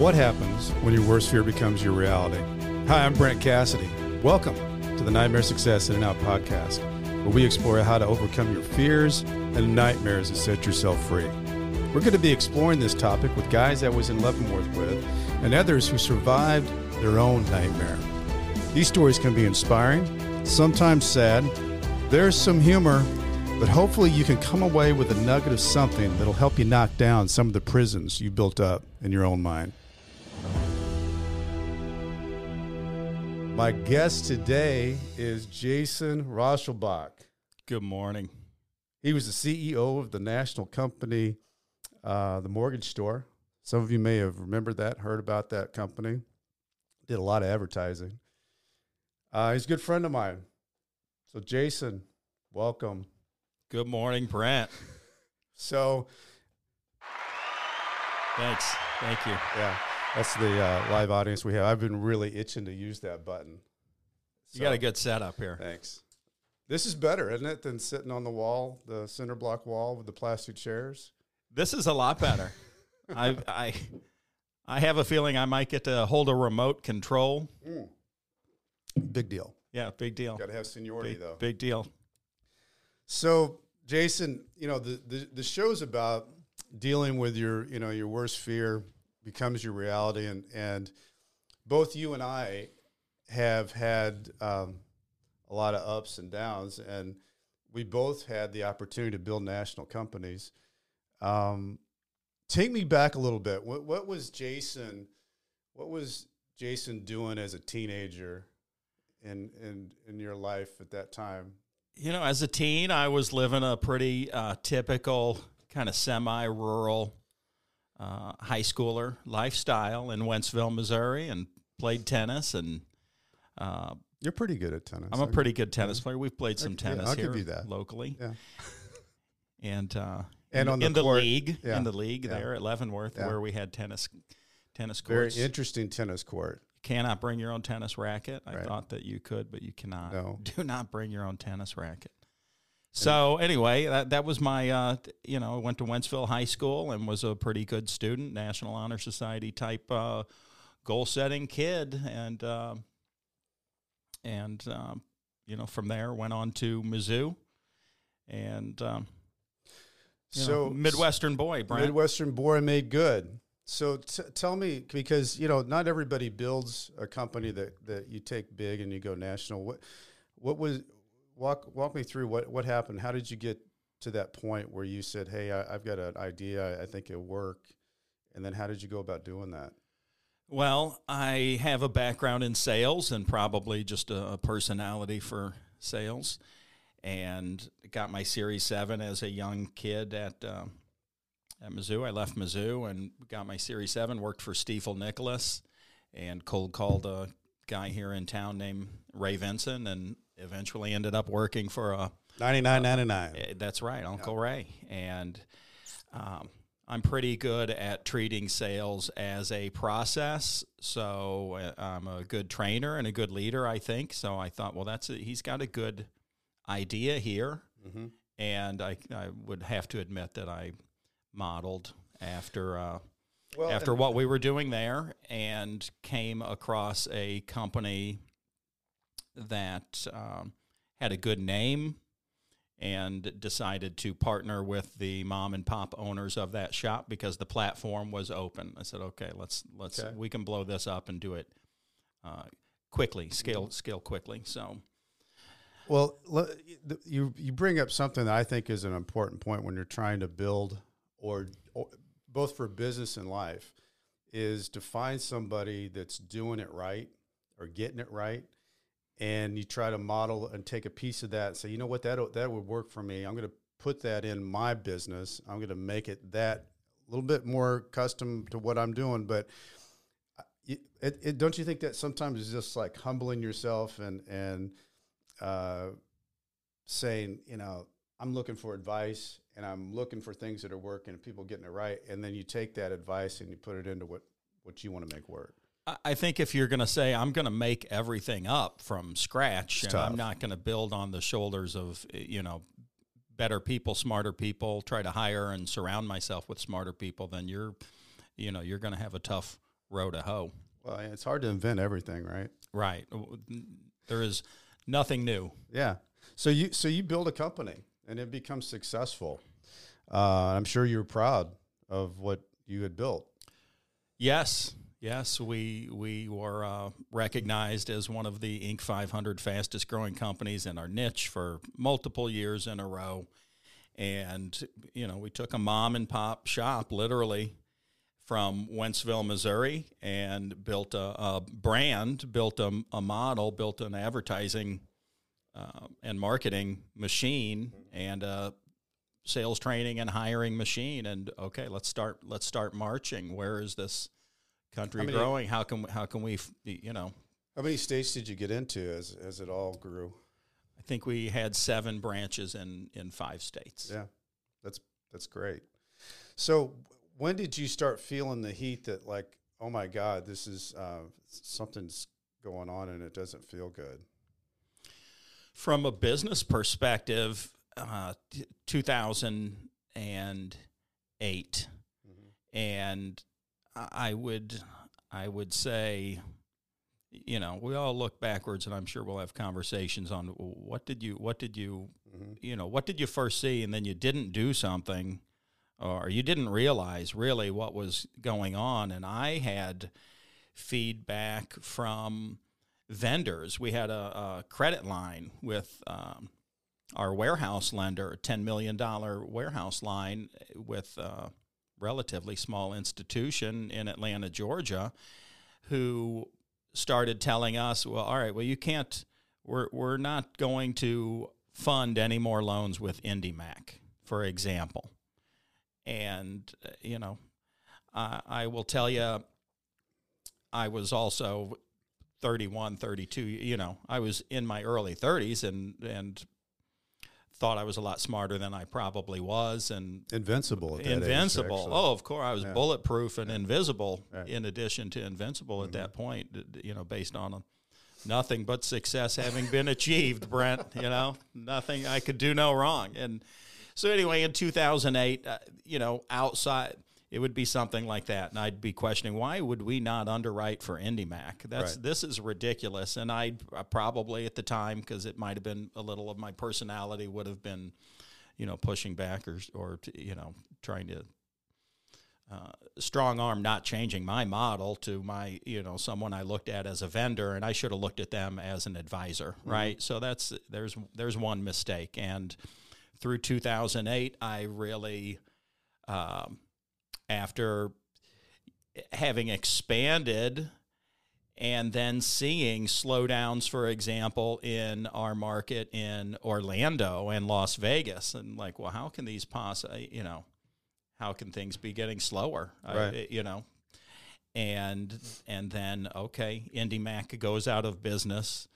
What happens when your worst fear becomes your reality? Hi, I'm Brent Cassidy. Welcome to the Nightmare Success In and Out podcast, where we explore how to overcome your fears and nightmares and set yourself free. We're going to be exploring this topic with guys I was in Leavenworth with and others who survived their own nightmare. These stories can be inspiring, sometimes sad. There's some humor, but hopefully you can come away with a nugget of something that'll help you knock down some of the prisons you built up in your own mind. My guest today is Jason Rosselbach. Good morning. He was the CEO of the national company, uh, the Mortgage Store. Some of you may have remembered that, heard about that company. Did a lot of advertising. Uh, he's a good friend of mine. So, Jason, welcome. Good morning, Brent. So, Thanks. Thank you. yeah, that's the uh, live audience we have. I've been really itching to use that button. You got a good setup here. Thanks. This is better, isn't it, than sitting on the wall, the cinder block wall with the plastic chairs? This is a lot better. I I I have a feeling I might get to hold a remote control. Big deal. Yeah, big deal. Got to have seniority, Big, though. big deal. So, Jason, you know the, the the show's about dealing with your you know your worst fear becomes your reality, and and both you and I have had um, a lot of ups and downs, and we both had the opportunity to build national companies. Um, take me back a little bit. What what was Jason? What was Jason doing as a teenager in in in your life at that time? You know, as a teen, I was living a pretty uh, typical kind of semi-rural uh, high schooler lifestyle in Wentzville, Missouri, and played tennis. And uh, You're pretty good at tennis. I'm a pretty good tennis player. We've played some Yeah, tennis I'll here give you that. locally. Yeah. and uh, And in, on the in the league, yeah, in the league yeah. there at Leavenworth, Yeah. where we had tennis tennis courts. Very interesting tennis court. You cannot bring your own tennis racket. I Right. thought that you could, but you cannot. No. Do not bring your own tennis racket. So anyway, that that was my uh, you know I went to Wentzville High School and was a pretty good student, National Honor Society type uh, goal setting kid, and um and um, you know from there went on to Mizzou, and um, you know, So Midwestern boy, Brent. Midwestern boy made good. So t- tell me, because you know, not everybody builds a company that that you take big and you go national. What what was walk walk me through what what happened? How did you get to that point where you said, "Hey, I, I've got an idea. I, I think it'll work," and then how did you go about doing that? Well, I have a background in sales and probably just a, a personality for sales, and got my Series Seven as a young kid at um, at Mizzou. I left Mizzou and got my Series Seven. Worked for Stifel Nicolaus, and cold called a guy here in town named Ray Vinson, and eventually ended up working for a Ninety nine ninety nine. Eh, That's right, Uncle Ray. And um, I'm pretty good at treating sales as a process. So uh, I'm a good trainer and a good leader, I think. So I thought, well, that's a, he's got a good idea here. Mm-hmm. And I, I would have to admit that I modeled after. Uh, Well, after what we were doing there and came across a company that um, had a good name and decided to partner with the mom and pop owners of that shop because the platform was open. I said, okay, let's let's Okay. we can blow this up and do it uh, quickly, scale scale quickly. So Well, you you bring up something that I think is an important point when you're trying to build, or, or both for business and life, is to find somebody that's doing it right or getting it right, and you try to model and take a piece of that and say, you know what, that that would work for me. I'm going to put that in my business. I'm going to make it that a little bit more custom to what I'm doing, but. uh, It, it, don't you think that sometimes it's just like humbling yourself and and uh, saying, you know, I'm looking for advice and I'm looking for things that are working and people getting it right. And then you take that advice and you put it into what, what you want to make work. I- think if you're going to say I'm going to make everything up from scratch, It's and I'm not going to build on the shoulders of eh, you know better people, smarter people, try to hire and surround myself with smarter people, then you're you know you're going to have a tough row to hoe. Well, it's hard to invent everything, right? Right. There is nothing new. Yeah. So you so you build a company and it becomes successful. Uh, I'm sure you're proud of what you had built. Yes, yes, we we were uh, recognized as one of the Inc. 500 fastest growing companies in our niche for multiple years in a row, and you know we took a mom and pop shop literally from Wentzville, Missouri, and built a, a brand, built a, a, model, built an advertising uh, and marketing machine, and a sales training and hiring machine. And okay, let's start. Let's start marching. Where is this country many, growing? How can how can we? You know, how many states did you get into as as it all grew? I think we had seven branches in in five states. Yeah, that's that's great. So when did you start feeling the heat that like, oh my God, this is uh, something's going on and it doesn't feel good? From a business perspective, uh, 2008, mm-hmm. and I would I would say, you know, we all look backwards, and I'm sure we'll have conversations on what did you what did you mm-hmm. you know what did you first see, and then you didn't do something or you didn't realize really what was going on. And I had feedback from vendors. We had a, a credit line with um, our warehouse lender, a $10 million warehouse line with a relatively small institution in Atlanta, Georgia, who started telling us, well, all right, well, you can't, we're, we're not going to fund any more loans with IndyMac, for example. And, you know, I will tell you, I was also 31, 32, you know, I was in my early 30s and, and thought I was a lot smarter than I probably was and invincible invincible. Age, oh, of course I was yeah. bulletproof and yeah. invisible right. in addition to invincible mm-hmm. at that point, you know, based on nothing but success having been achieved, Brent, you know, nothing I could do no wrong. And so anyway, in 2008, uh, you know, outside it would be something like that, and I'd be questioning why would we not underwrite for IndyMac? That's right. this is ridiculous, and I probably at the time because it might have been a little of my personality would have been, you know, pushing back or or you know trying to uh, strong arm not changing my model to my you know someone I looked at as a vendor and I should have looked at them as an advisor mm-hmm. right so that's there's there's one mistake and through 2008, I really, um, after having expanded and then seeing slowdowns, for example, in our market in Orlando and Las Vegas, and like, well, how can these possibly, you know, how can things be getting slower? Right. Eh, you know, and and then okay, IndyMac goes out of business.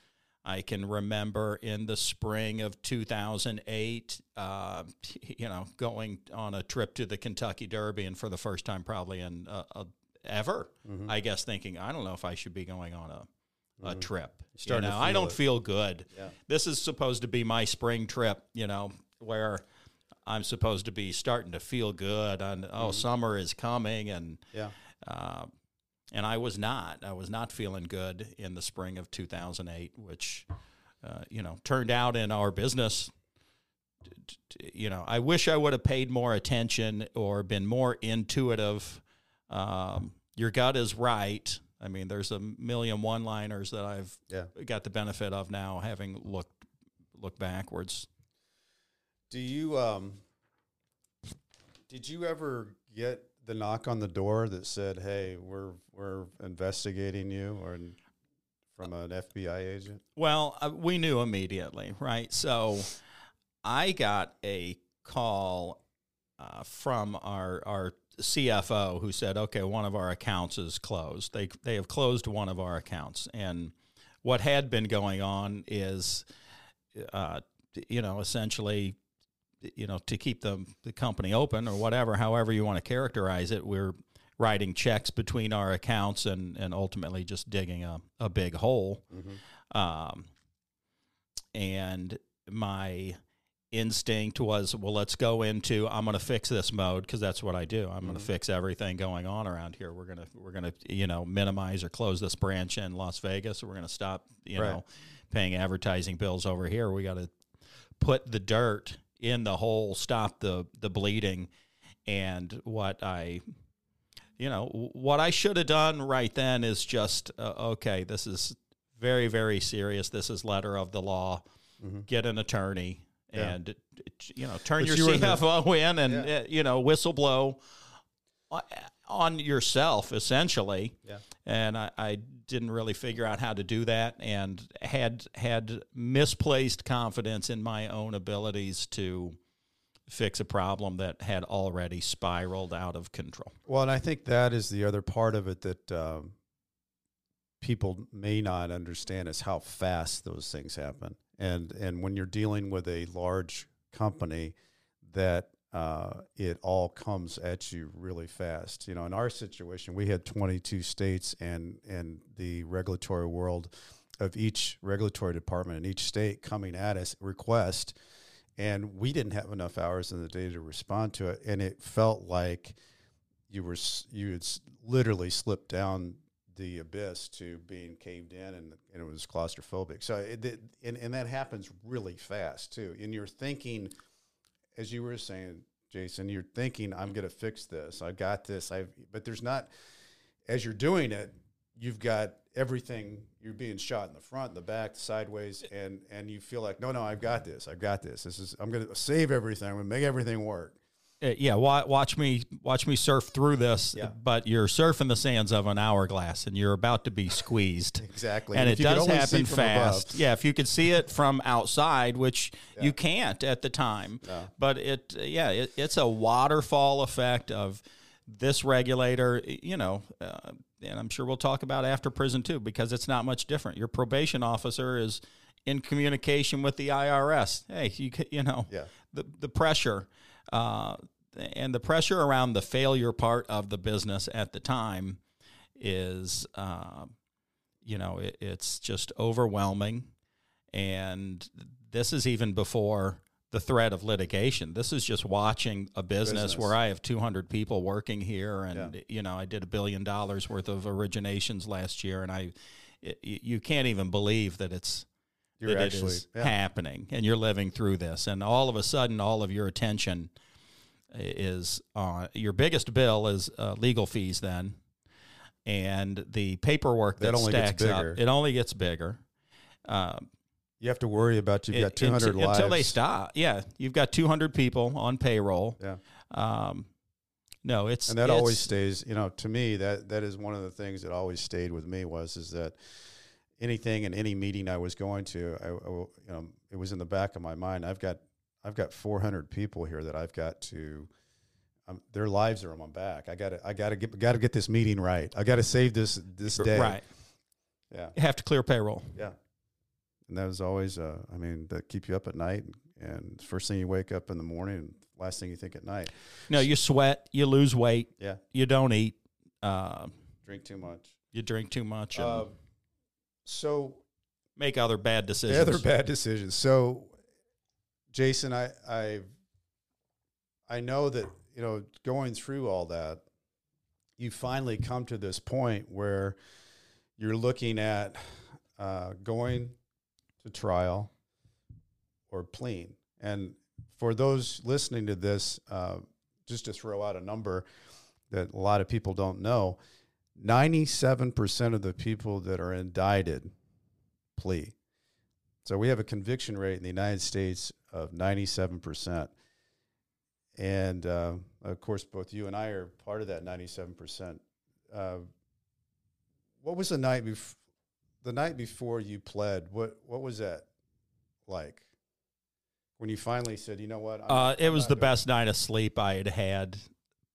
I can remember in the spring of 2008, uh, you know, going on a trip to the Kentucky Derby, and for the first time probably in uh, uh, ever, mm-hmm. I guess, thinking I don't know if I should be going on a, a mm-hmm. trip. You know, I don't it. feel good. Yeah. This is supposed to be my spring trip. You know, where I'm supposed to be starting to feel good, and oh, mm-hmm. summer is coming, and yeah. And I was not. I was not feeling good in the spring of 2008, which, uh, you know, turned out in our business. You know, I wish I would have paid more attention or been more intuitive. Um, your gut is right. I mean, there's a million one-liners that I've yeah. got the benefit of now, having looked looked backwards. Do you um? Did you ever get the knock on the door that said, "Hey, we're we're investigating you," or from an FBI agent? Well, uh, we knew immediately, right? So I got a call uh, from our our CFO who said, "Okay, one of our accounts is closed. They they have closed one of our accounts, and what had been going on is." Uh, you know, essentially you know, to keep the, the company open or whatever, however you want to characterize it, we're writing checks between our accounts and, and ultimately just digging a, a big hole. Mm-hmm. Um, and my instinct was, well, let's go into I'm going to fix this mode because that's what I do. I'm Mm-hmm. going to fix everything going on around here. We're gonna we're gonna you know minimize or close this branch in Las Vegas. We're going to stop you Right. know paying advertising bills over here. We got to put the dirt in the hole, stop the the bleeding, and what I you know what I should have done right then is just uh, okay. This is very very serious. This is letter of the law. Get an attorney Mm-hmm. Yeah. and you know turn But your you CFO in and Yeah. uh, you know whistle blow on yourself essentially. Yeah. And I, I didn't really figure out how to do that and had had misplaced confidence in my own abilities to fix a problem that had already spiraled out of control. Well, and I think that is the other part of it that um, people may not understand is how fast those things happen. And and when you're dealing with a large company, that uh, it all comes at you really fast. You know, in our situation, we had 22 states and and the regulatory world of each regulatory department in each state coming at us request and we didn't have enough hours in the day to respond to it. And it felt like you were you had literally slipped down the abyss to being caved in and, and it was claustrophobic. So it, it and, and that happens really fast too. And you're thinking as you were saying jason you're thinking i'm going to fix this. I got this. I've, but there's not as you're doing it you've got everything you're being shot in the front the back sideways and and you feel like no no i've got this. I've got this. This is i'm going to save everything. I'm going to make everything work yeah, watch me watch me surf through this, Yeah. but you're surfing the sands of an hourglass and you're about to be squeezed. exactly and if it does happen fast. Yeah, if you could see it from outside, which Yeah. you can't at the time, No. but it yeah, it, it's a waterfall effect of this regulator. You know, uh, and I'm sure we'll talk about after prison too, because it's not much different. Your probation officer is in communication with the IRS. Hey, you you know yeah the the pressure. Uh, and the pressure around the failure part of the business at the time is, uh, you know, it, it's just overwhelming. And this is even before the threat of litigation. This is just watching a business, Business. where I have 200 people working here, and Yeah. you know, I did a billion dollars worth of originations last year, and I, it, you can't even believe that it's you're that actually is yeah. happening and you're living through this and all of a sudden all of your attention is on your biggest bill is uh, legal fees then. And the paperwork that, That only gets stacks up it only gets bigger. Um, you have to worry about you've it- got 200 until, lives until they stop. Yeah you've got 200 people on payroll. Yeah. Um, no it's and that it's- always stays you know to me that that is one of the things that always stayed with me was is that anything and any meeting I was going to I, I you know it was in the back of my mind. I've got I've got 400 people here that I've got to um, their lives are on my back. I got to I got to get got to get this meeting right. I got to save this this day. right. Yeah. You have to clear payroll. Yeah. And that was always uh, I mean that keep you up at night and first thing you wake up in the morning and last thing you think at night. No you sweat you lose weight. Yeah. You don't eat uh, drink too much. you drink too much and uh, so make other bad decisions. Other bad decisions. So, Jason, I I I know that you know going through all that, you finally come to this point where you're looking at uh, going to trial or pleading. And for those listening to this, uh, just to throw out a number that a lot of people don't know, 97% of the people that are indicted plea. So we have a conviction rate in the United States of 97%. And uh, of course, both you and I are part of that 97%. Uh, what was the night before? The night before you pled, what what was that like? When you finally said, "You know what?" Uh, it was the best night of sleep I had had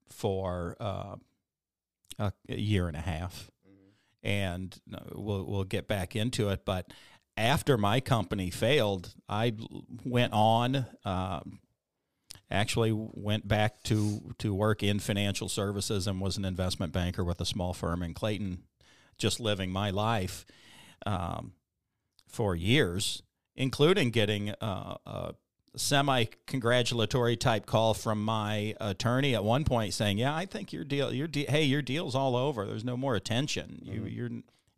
for uh, a, year and a half, Mhm. and uh, we'll we'll get back into it. But after my company failed, I went on. Um, actually, went back to to work in financial services and was an investment banker with a small firm in Clayton, just living my life um, for years, including getting uh, a semi congratulatory type call from my attorney at one point saying, "Yeah, I think your deal, your de- hey, your deal's all over. There's no more attention. You, you're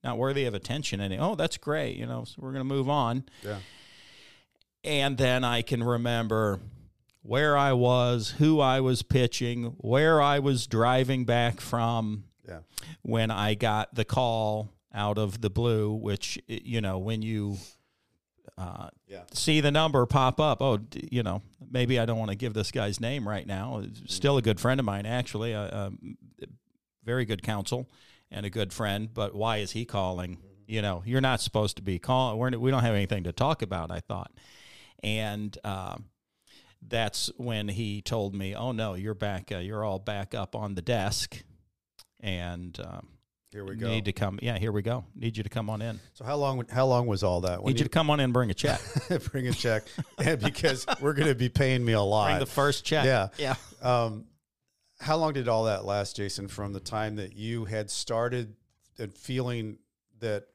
not worthy of attention." And oh, that's great. You know, so we're going to move on. Yeah. And then I can remember where I was, who I was pitching, where I was driving back from Yeah. when I got the call out of the blue, which, you know, when you uh, Yeah. see the number pop up, oh, you know, maybe I don't want to give this guy's name right now. Still a good friend of mine, actually, uh, um, very good counsel and a good friend. But why is he calling? You know, you're not supposed to be calling. We're, we don't have anything to talk about. I thought, and um, that's when he told me, "Oh no, you're back. Uh, you're all back up on the desk, and um, Here we go. need to come. Yeah, here we go. Need you to come on in. so how long? How long was all that? Need you to come on in and bring a check. bring a check, and because we're going to be paying me a lot. bring the first check. Yeah. yeah. Um, how long did all that last, Jason? From the time that you had started and feeling that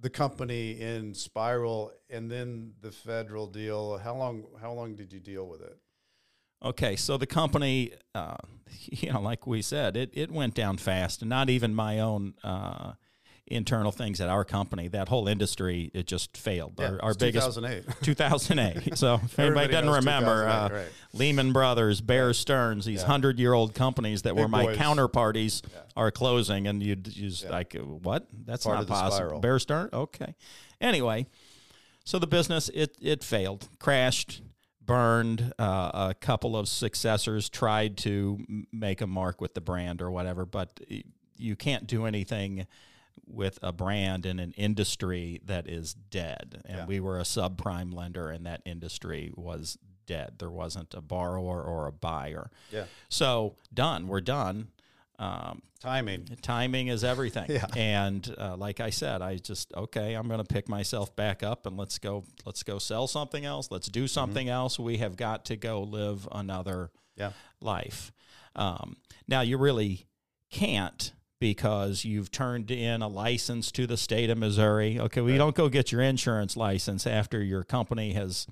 the company in spiral, and then the federal deal. How long? How long did you deal with it? Okay, so the company, uh, you know, like we said, it, it went down fast, and not even my own uh, internal things at our company. That whole industry, it just failed. our our it's biggest 2008. 2008. So if anybody Everybody doesn't remember, uh, right. Lehman Brothers, Bear Stearns, these Yeah. hundred year old companies that were my boys. counterparties are closing, and you just Yeah. like what? That's Part not possible. spiral. Bear Stearns, okay. Anyway, so the business it it failed, crashed, burned. Uh, a couple of successors tried to make a mark with the brand or whatever, but you can't do anything with a brand in an industry that is dead. And Yeah. we were a subprime lender, and that industry was dead. There wasn't a borrower or a buyer. Yeah. So done. We're done. Um, Timing. timing is everything. Yeah. And uh, like I said, I just okay. I'm going to pick myself back up and let's go. Let's go sell something else. Let's do something else. We have got to go live another Yeah. life. Um, now you really can't because you've turned in a license to the state of Missouri. Okay, well, you don't go get your insurance license after your company has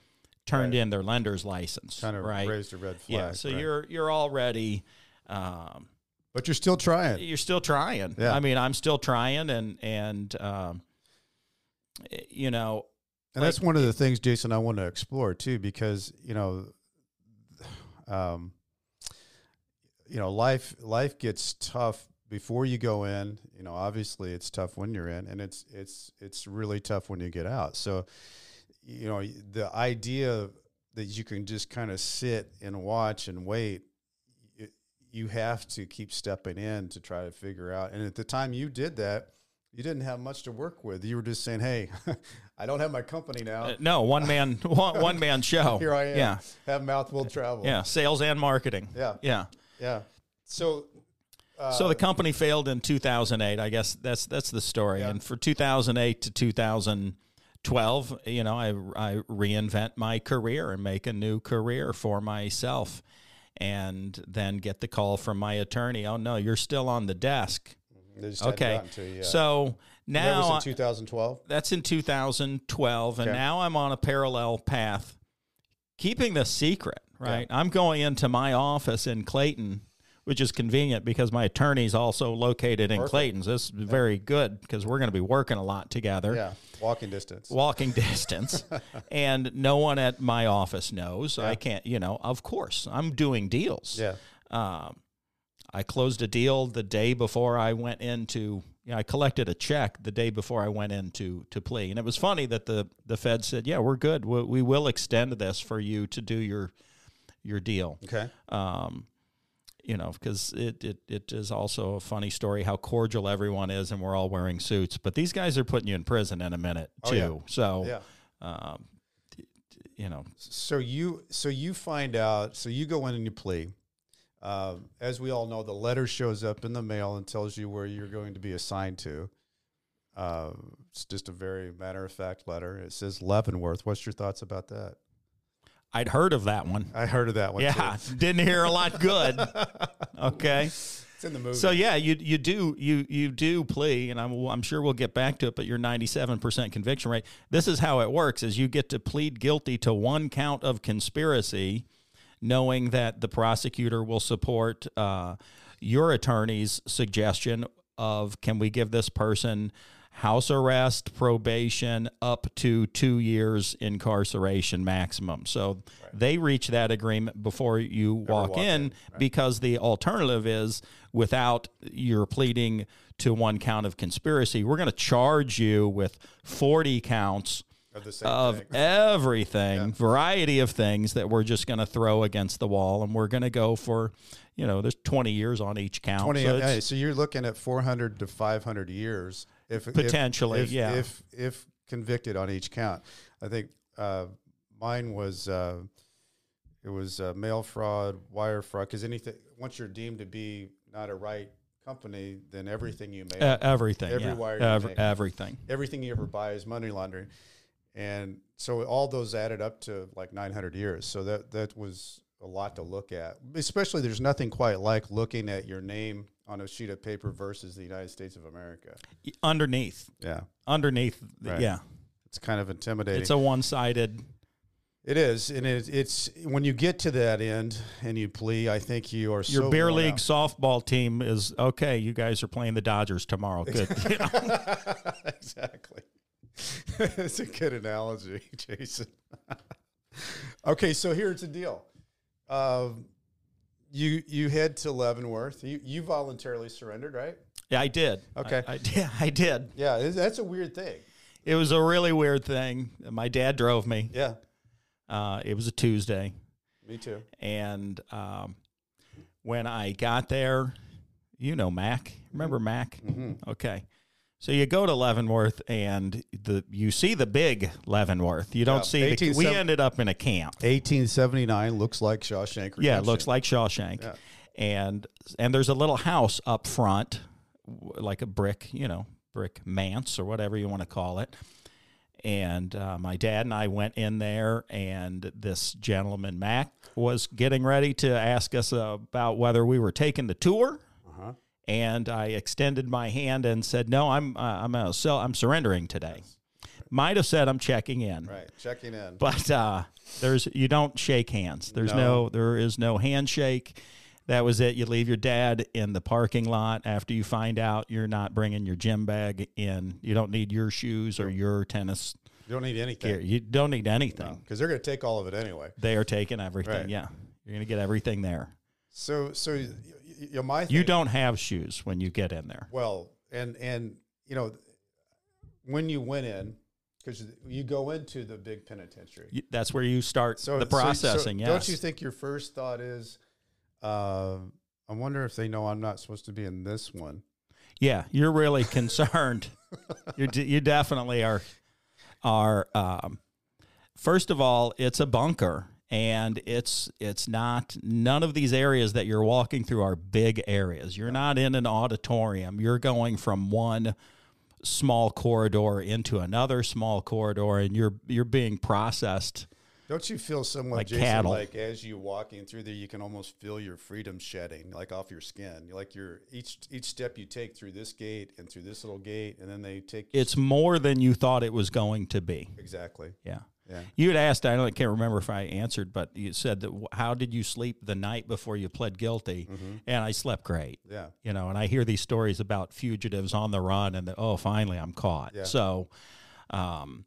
turned Right. in their lender's license. Kind of right? raised a red flag. yeah. So right. you're you're already. Um, but you're still trying. you're still trying. Yeah. I mean, I'm still trying, and and um, eh, you know, And that's one of the things, Jason, I want to explore too, because you know, um, you know, life life gets tough before you go in. You know, obviously it's tough when you're in, and it's it's it's really tough when you get out. So, you know, the idea that you can just kind of sit and watch and wait. You have to keep stepping in to try to figure out. And at the time you did that, you didn't have much to work with. You were just saying, "Hey, I don't have my company now. uh, no one man one, one man show. Here I am. Yeah, Have mouth will travel. yeah, sales and marketing. Yeah. Yeah. Yeah. So, uh, So the company failed in 2008. I guess that's that's the story. Yeah. And for 2008 to 2012, you know, I I reinvent my career and make a new career for myself, and then get the call from my attorney. Oh no, you're still on the desk. hadn't Okay, to yet. so now that was in 2012. That's in 2012, and Okay. now I'm on a parallel path, keeping the secret. Right, I'm going into my office in Clayton, which is convenient because my attorney's also located in Perfect. Clayton. So this is very good because we're going to be working a lot together, Yeah, walking distance. walking distance, and no one at my office knows. Yeah. I can't, you know. Of course, I'm doing deals. yeah, Um, I closed a deal the day before I went into. You know, I collected a check the day before I went into to plea, and it was funny that the the Fed said, "Yeah, we're good. We, we will extend this for you to do your your deal." okay, Um, you know, because it, it it is also a funny story how cordial everyone is, and we're all wearing suits. But these guys are putting you in prison in a minute Oh, too. yeah. So, yeah. um, you know, So you, so you find out. So you go in and you plea. Uh, as we all know, the letter shows up in the mail and tells you where you're going to be assigned to. Uh, it's just a very matter of fact letter. It says Leavenworth. What's your thoughts about that? I'd heard of that one. I heard of that one. Yeah, didn't hear a lot good. Okay. It's in the movie. So yeah, you you do you you do plea, and I'm I'm sure we'll get back to it. But your 97 percent conviction rate. This is how it works: is you get to plead guilty to one count of conspiracy, knowing that the prosecutor will support uh, your attorney's suggestion of can we give this person house arrest, probation, up to two years incarceration maximum. So they reach that agreement before you walk, walk in, in, because the alternative is without your pleading to one count of conspiracy, we're going to charge you with 40 counts of of thing. everything, variety of things that we're just going to throw against the wall, and we're going to go for, you know, there's 20 years on each count. 20 so uh, hey, so you're looking at 400 to 500 years if Potentially, if, yeah. if if convicted on each count i think uh, mine was uh, it was uh, mail fraud wire fraud because anything once you're deemed to be not a right company then everything you make everything, Every yeah. wire make. everything. everything you ever buy is money laundering and so all those added up to like 900 years so that that was a lot to look at especially there's nothing quite like looking at your name on a sheet of paper versus the united states of america Underneath, yeah underneath, Right. yeah, it's kind of intimidating it's a one-sided. it is and it, it's when you get to that end and you plea i think you are Your so beer league out. softball team is okay. You guys are playing the Dodgers tomorrow. Good. You know? exactly. That's a good analogy, Jason. okay, so here's the deal. Um, you you head to Leavenworth. You you voluntarily surrendered, right? Yeah, I did. Okay. I, I did. I did. Yeah, that's a weird thing. It was a really weird thing. My dad drove me. Yeah, Uh, it was a Tuesday, me too. and um, when I got there, you know Mac. Remember Mac? Mm-hmm. Okay. So you go to Leavenworth and the you see the big Leavenworth. You don't Yeah, see the. We ended up in a camp. 1879 looks like Shawshank Redemption. Yeah, it looks like Shawshank. Yeah. And and there's a little house up front, like a brick, you know, brick manse or whatever you want to call it. And uh, my dad and I went in there, and this gentleman Mac was getting ready to ask us about whether we were taking the tour. And I extended my hand and said, "No, I'm uh, I'm uh, so I'm surrendering today." Might have said I'm checking in, Right, checking in. but uh, there's you don't shake hands. There's no. No. there is no handshake. That was it. You leave your dad in the parking lot after you find out you're not bringing your gym bag in. You don't need your shoes or your tennis you don't need gear. anything You don't need anything. because they're going to take all of it anyway. They are taking everything. Right. Yeah, you're gonna get everything there. So, so y- y- y- my You don't have shoes when you get in there. Well, and and you know, when you went in, because you go into the big penitentiary. That's where you start So the so- so processing. yes. Don't you think your first thought is, uh, I wonder if they know I'm not supposed to be in this one? Yeah, you're really concerned. you you definitely are are um, first of all, it's a bunker and it's it's not none of these areas that you're walking through are big areas. You're not in an auditorium. You're going from one small corridor into another small corridor and you're you're being processed. Don't you feel somewhat, Like Jason, cattle. like as you walking through there, you can almost feel your freedom shedding, like off your skin. Like your each each step you take through this gate and through this little gate, and then they take It's more than you thought it was going to be. exactly. Yeah. Yeah. You had asked, I don't, can't remember if I answered, but you said that how did you sleep the night before you pled guilty? And I slept great. Yeah. You know, and I hear these stories about fugitives on the run and the, oh, finally I'm caught. Yeah. So um,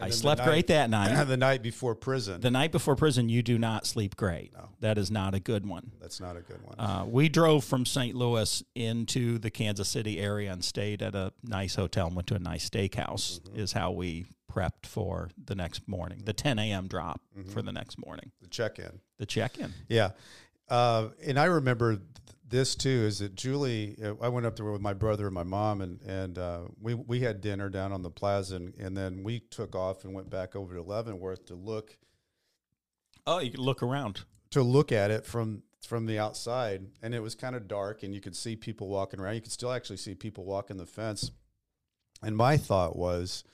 I slept night- great that night. the night before prison. the night before prison, you do not sleep great. No. That is not a good one. That's not a good one. Uh, we drove from St. Louis into the Kansas City area and stayed at a nice hotel and went to a nice steakhouse, Mm-hmm. is how we prepped for the next morning, the 10 a.m. drop Mm-hmm. for the next morning, the check-in. the check in. Yeah. Uh, and I remember th- this too is that Julie, uh, I went up there with my brother and my mom, and, and uh, we, we had dinner down on the plaza, and, and then we took off and went back over to Leavenworth to look Oh, you can look around. to look at it from from the outside, and it was kind of dark, and you could see people walking around. You could still actually see people walking the fence. And my thought was,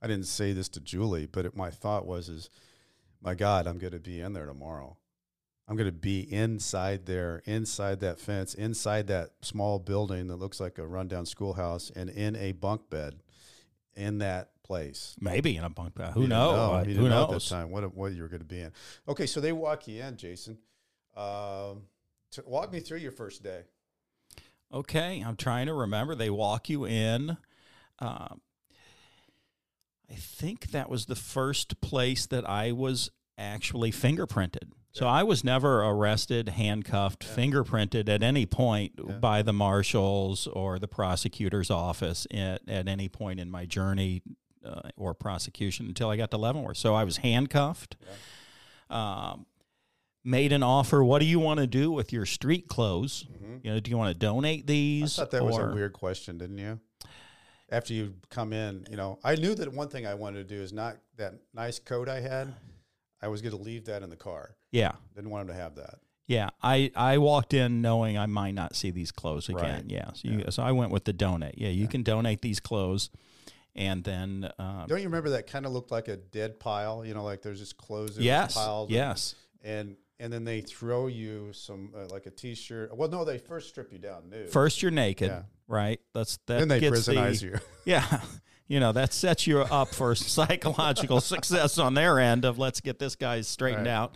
I didn't say this to Julie, but it, my thought was, is, my God, I'm going to be in there tomorrow. I'm going to be inside there, inside that fence, inside that small building that looks like a rundown schoolhouse, and in a bunk bed in that place. Maybe in a bunk bed. Who You knows? know. You Who know at that time what what you were going to be in? Okay, so they walk you in, Jason. Um, to walk me through your first day. Okay, I'm trying to remember. They walk you in. Uh, I think that was the first place that I was actually fingerprinted. So I was never arrested, handcuffed, fingerprinted at any point Yeah. by the marshals or the prosecutor's office at, at any point in my journey uh, or prosecution until I got to Leavenworth. So I was handcuffed. Um, made an offer. What do you want to do with your street clothes? You know, do you want to donate these? I thought that was a weird question, didn't you? After you come in, you know, I knew that one thing I wanted to do is not that nice coat I had. I was going to leave that in the car. Yeah, Didn't want him to have that. yeah. I I walked in knowing I might not see these clothes again. Right. Yeah, so, you, so I went with the donate. Yeah, you can donate these clothes, and then uh, Don't you remember that kind of looked like a dead pile? You know, like there's just clothes yes, piled. yes, And and then they throw you some uh, like a t-shirt. Well, no, they first strip you down nude. first you're naked, Yeah. Right? That's that. then they gets the- you. Yeah. You know, that sets you up for psychological success on their end of let's get this guy straightened Right. out.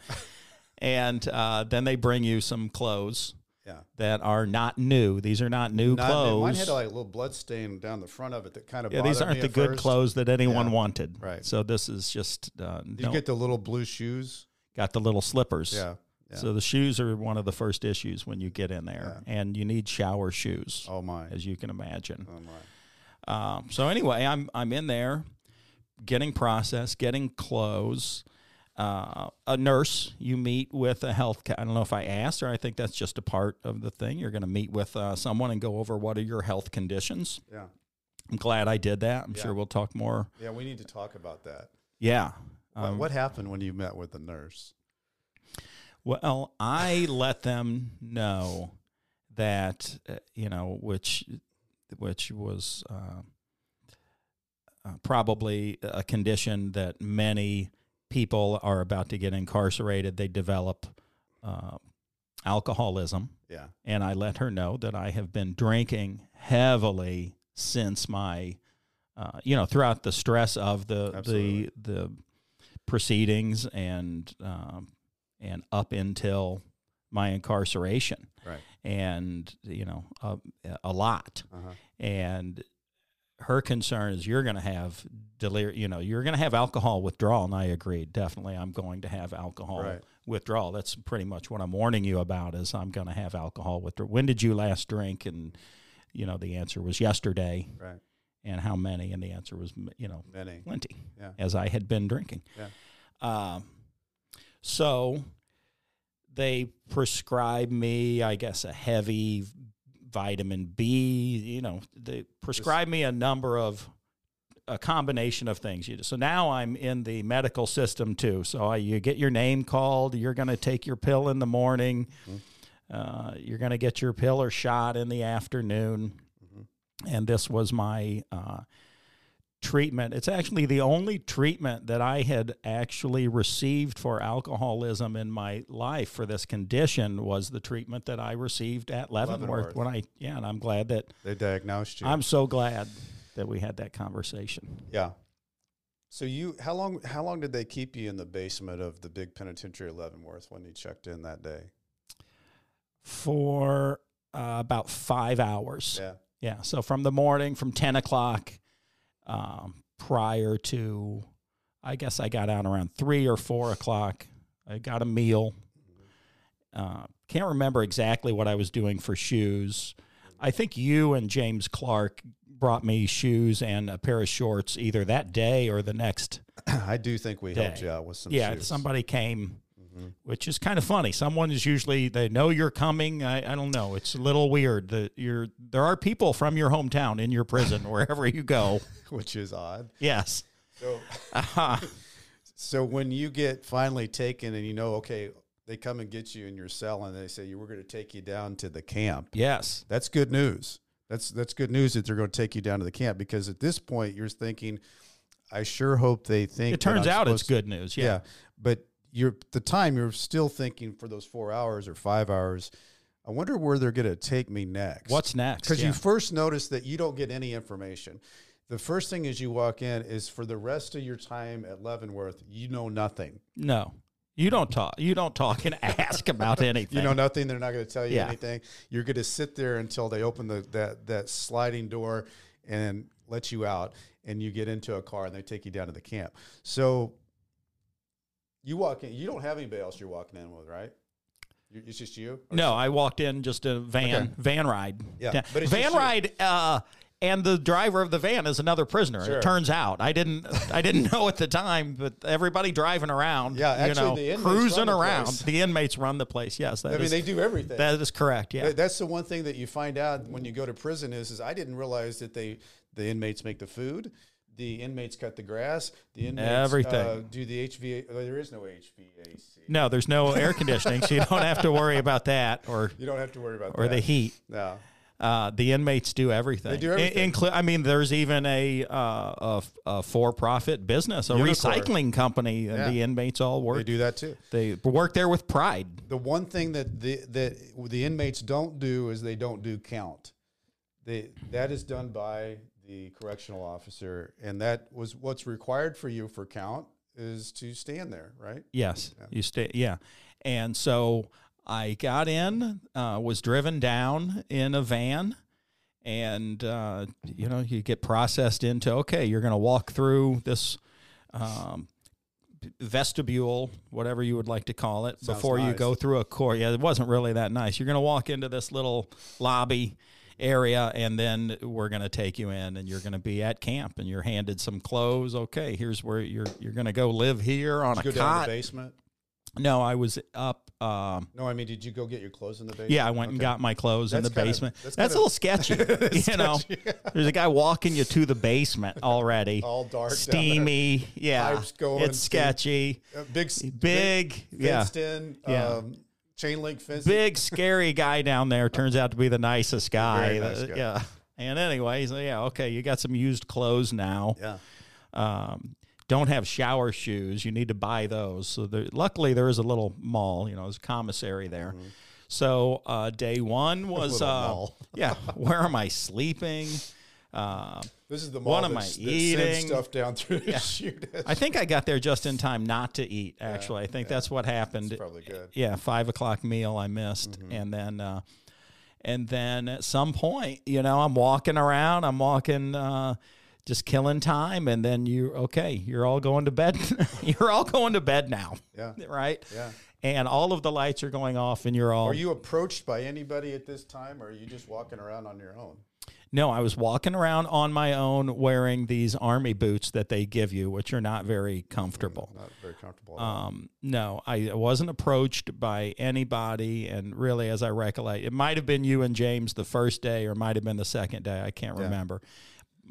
And uh, then they bring you some clothes Yeah. that are not new. These are not new Not- clothes. Mine had like a little blood stain down the front of it that kind of yeah, these aren't the good first. clothes that anyone Yeah. wanted. Right. So this is just uh, you get the little blue shoes? got the little slippers. Yeah. Yeah. So the shoes are one of the first issues when you get in there, and you need shower shoes, oh my. as you can imagine. Oh my. Um, so anyway, I'm I'm in there, getting processed, getting clothes. Uh, a nurse, you meet with a health. I don't know if I asked, or I think that's just a part of the thing. You're going to meet with uh, someone and go over what are your health conditions. Yeah. I'm glad I did that. I'm Yeah. sure we'll talk more. Yeah. We need to talk about that. Yeah. Um, what happened when you met with the nurse? Well, I let them know that uh, you know which which was uh, uh, probably a condition that many people are about to get incarcerated. They develop uh, alcoholism, Yeah. and I let her know that I have been drinking heavily since my, uh, you know, throughout the stress of the Absolutely. the the proceedings and um, and up until my incarceration, Right. and you know, a, a lot. Uh-huh. And her concern is you're going to have delir- you know, you're going to have alcohol withdrawal. And I agreed, definitely, I'm going to have alcohol Right. withdrawal. That's pretty much what I'm warning you about. Is I'm going to have alcohol withdrawal. When did you last drink? And you know, the answer was yesterday. Right. And how many? And the answer was, you know, Many. plenty, Yeah. as I had been drinking. Yeah. Um, so they prescribe me, I guess, a heavy vitamin B. You know, they prescribe me a number of a combination of things. You so now I'm in the medical system too. So I, you get your name called. You're going to take your pill in the morning. Uh, you're going to get your pill or shot in the afternoon. And this was my uh, treatment. It's actually the only treatment that I had actually received for alcoholism in my life for this condition was the treatment that I received at Leavenworth, Leavenworth. when I yeah, and I'm glad that They diagnosed you. I'm so glad that we had that conversation. yeah. So you, how long? How long did they keep you in the basement of the big penitentiary at Leavenworth when you checked in that day? For uh, about five hours. Yeah. Yeah. So from the morning, from 10 o'clock um, prior to, I guess I got out around three or four o'clock. I got a meal. Uh, can't remember exactly what I was doing for shoes. I think you and James Clark brought me shoes and a pair of shorts either that day or the next. I do think we helped you out with some. yeah, shoes. somebody came, Mhm. which is kind of funny. Someone is usually they know you're coming. I, I don't know. It's a little weird that you're. There are people from your hometown in your prison wherever you go. which is odd. Yes. So, Uh-huh. so when you get finally taken, and you know, okay, they come and get you in your cell, and they say you were going to take you down to the camp. Yes. That's good news. That's that's good news that they're going to take you down to the camp because at this point you're thinking, I sure hope they think It turns out it's good news. Yeah. Yeah. but you're the time you're still thinking for those four hours or five hours. I wonder where they're going to take me next. What's next? Because Yeah. you first notice that you don't get any information. The first thing as you walk in is for the rest of your time at Leavenworth, you know nothing. no, you don't talk. You don't talk and ask about anything. You know nothing. They're not going to tell you Yeah. anything. You're going to sit there until they open the that that sliding door and let you out, and you get into a car and they take you down to the camp. So you walk in. You don't have anybody else you're walking in with, right? You- It's just you. No, I walked in just a van Okay. van ride. Yeah, but it's van ride. Uh, and the driver of the van is another prisoner. Sure. It turns out I didn't I didn't know at the time, but everybody driving around. Yeah, you actually, know, the inmates cruising run the around. place. The inmates run the place. Yes, that I mean, they do everything. that is correct. Yeah, That's the one thing that you find out when you go to prison is, is I didn't realize that they the inmates make the food, the inmates cut the grass, the inmates Everything. uh, do the HVA. oh, there is no HVAC. no, there's no air conditioning, so you don't have to worry about that or You don't have to worry about or that. the heat. No. Uh, the inmates do everything. They do everything. inclu- I mean, there's even a, uh, a, f- a for-profit business, a Unicor. recycling company, and Yeah. the inmates all work. They do that too. They work there with pride. The one thing that the that the inmates don't do is they don't do count. They that is done by the correctional officer, and that was what's required for you for count is to stand there, right? Yes, you stay. Yeah, and so I got in, uh, was driven down in a van, and uh, you know you get processed into okay, you're going to walk through this. Um, vestibule whatever you would like to call it Sounds before you go through a court yeah it wasn't really that nice you're going to walk into this little lobby area and then we're going to take you in and you're going to be at camp and you're handed some clothes okay here's where you're you're going to go live here on Did a cot the basement? no, I was up. Um, No, I mean, did you go get your clothes in the basement? yeah, I went and got my clothes in the kinda- basement. that's that's, kinda- a little sketchy. you know, there's a guy walking you to the basement already. all dark, steamy. Yeah, Pipes going, it's sketchy. Uh, big, s- Big, yeah, in, Yeah. Chain link fence. big scary guy down there. Turns out to be the nicest guy. Nice guy. Yeah. And anyways, yeah, okay, you got some used clothes now. Yeah. um, don't have shower shoes. You need to buy those. So there, luckily, there is a little mall. You know, there's a commissary there. So uh, day one was Mm-hmm. Uh, yeah. Where am I sleeping? Uh, This is the What mall am I eating? stuff down through the chute. I think I got there just in time not to eat. Actually, I think that's what happened. That's probably good. yeah, five o'clock meal I missed, Mm-hmm. and then uh, and then at some point, you know, I'm walking around, I'm walking, uh, just killing time, and then you okay, you're all going to bed. you're all going to bed now, Yeah. right? Yeah. And all of the lights are going off, and you're all. Are you approached by anybody at this time, or are you just walking around on your own? No, I was walking around on my own wearing these army boots that they give you, which are not very comfortable. Not very comfortable. Um, no, I wasn't approached by anybody, and really, as I recollect, it might have been you and James the first day, or might have been the second day. I can't Yeah. remember.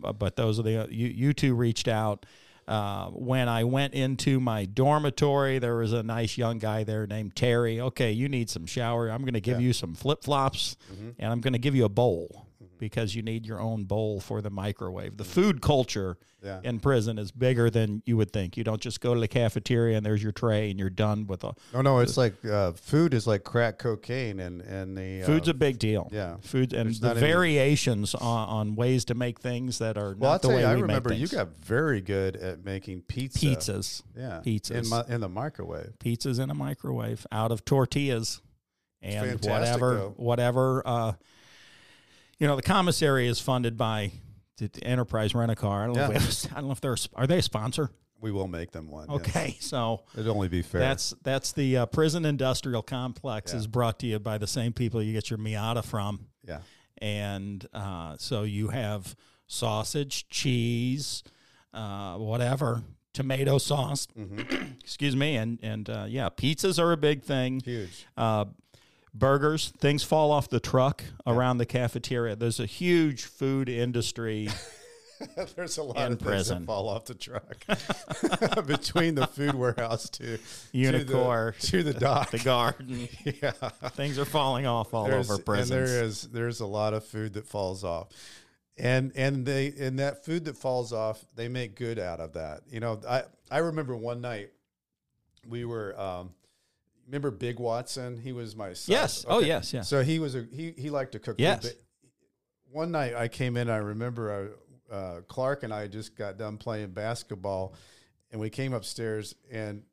Uh, But those are the you. You two reached out. Uh, when I went into my dormitory, there was a nice young guy there named Terry. Okay, you need some shower. I'm going to give Yeah. you some flip flops, and I'm going to give you a bowl because you need your own bowl for the microwave. The food culture Yeah. in prison is bigger than you would think. You don't just go to the cafeteria and there's your tray and you're done with a No, no, it's like uh, food is like crack cocaine, and and the uh, food's a big deal. yeah. food and There's the any- variations on, on ways to make things that are Well, I'll not the tell way you, I remember you got very good at making pizza. pizzas, Yeah. pizzas In, my, in the microwave. pizzas in a microwave out of tortillas and fantastic, whatever though. whatever. Uh, you know, the commissary is funded by the the Enterprise Rent a Car. I don't know. Yeah. If I don't know if they're a are they a sponsor. We will make them one. yes. Okay, so. It'd only be fair. That's that's the uh, prison industrial complex Yeah. is brought to you by the same people you get your Miata from, yeah. and uh, so you have sausage, cheese, uh, whatever, tomato sauce. Mm-hmm. excuse me, and and uh, yeah, pizzas are a big thing. Huge. Burgers, things fall off the truck around the cafeteria. There's a huge food industry. There's a lot In of things prison. that fall off the truck between the food warehouse to Unicor, to the, to the dock. the garden. yeah. Things are falling off all There's- over prisons. And there is there's a lot of food that falls off. And and they and that food that falls off, they make good out of that. You know, I I remember one night we were. Um, remember Big Watson? He was my son. Yes. Oh, yes, yes. So he was a he. He liked to cook. Yes. but one night I came in. I remember I, uh, Clark and I just got done playing basketball, and we came upstairs, and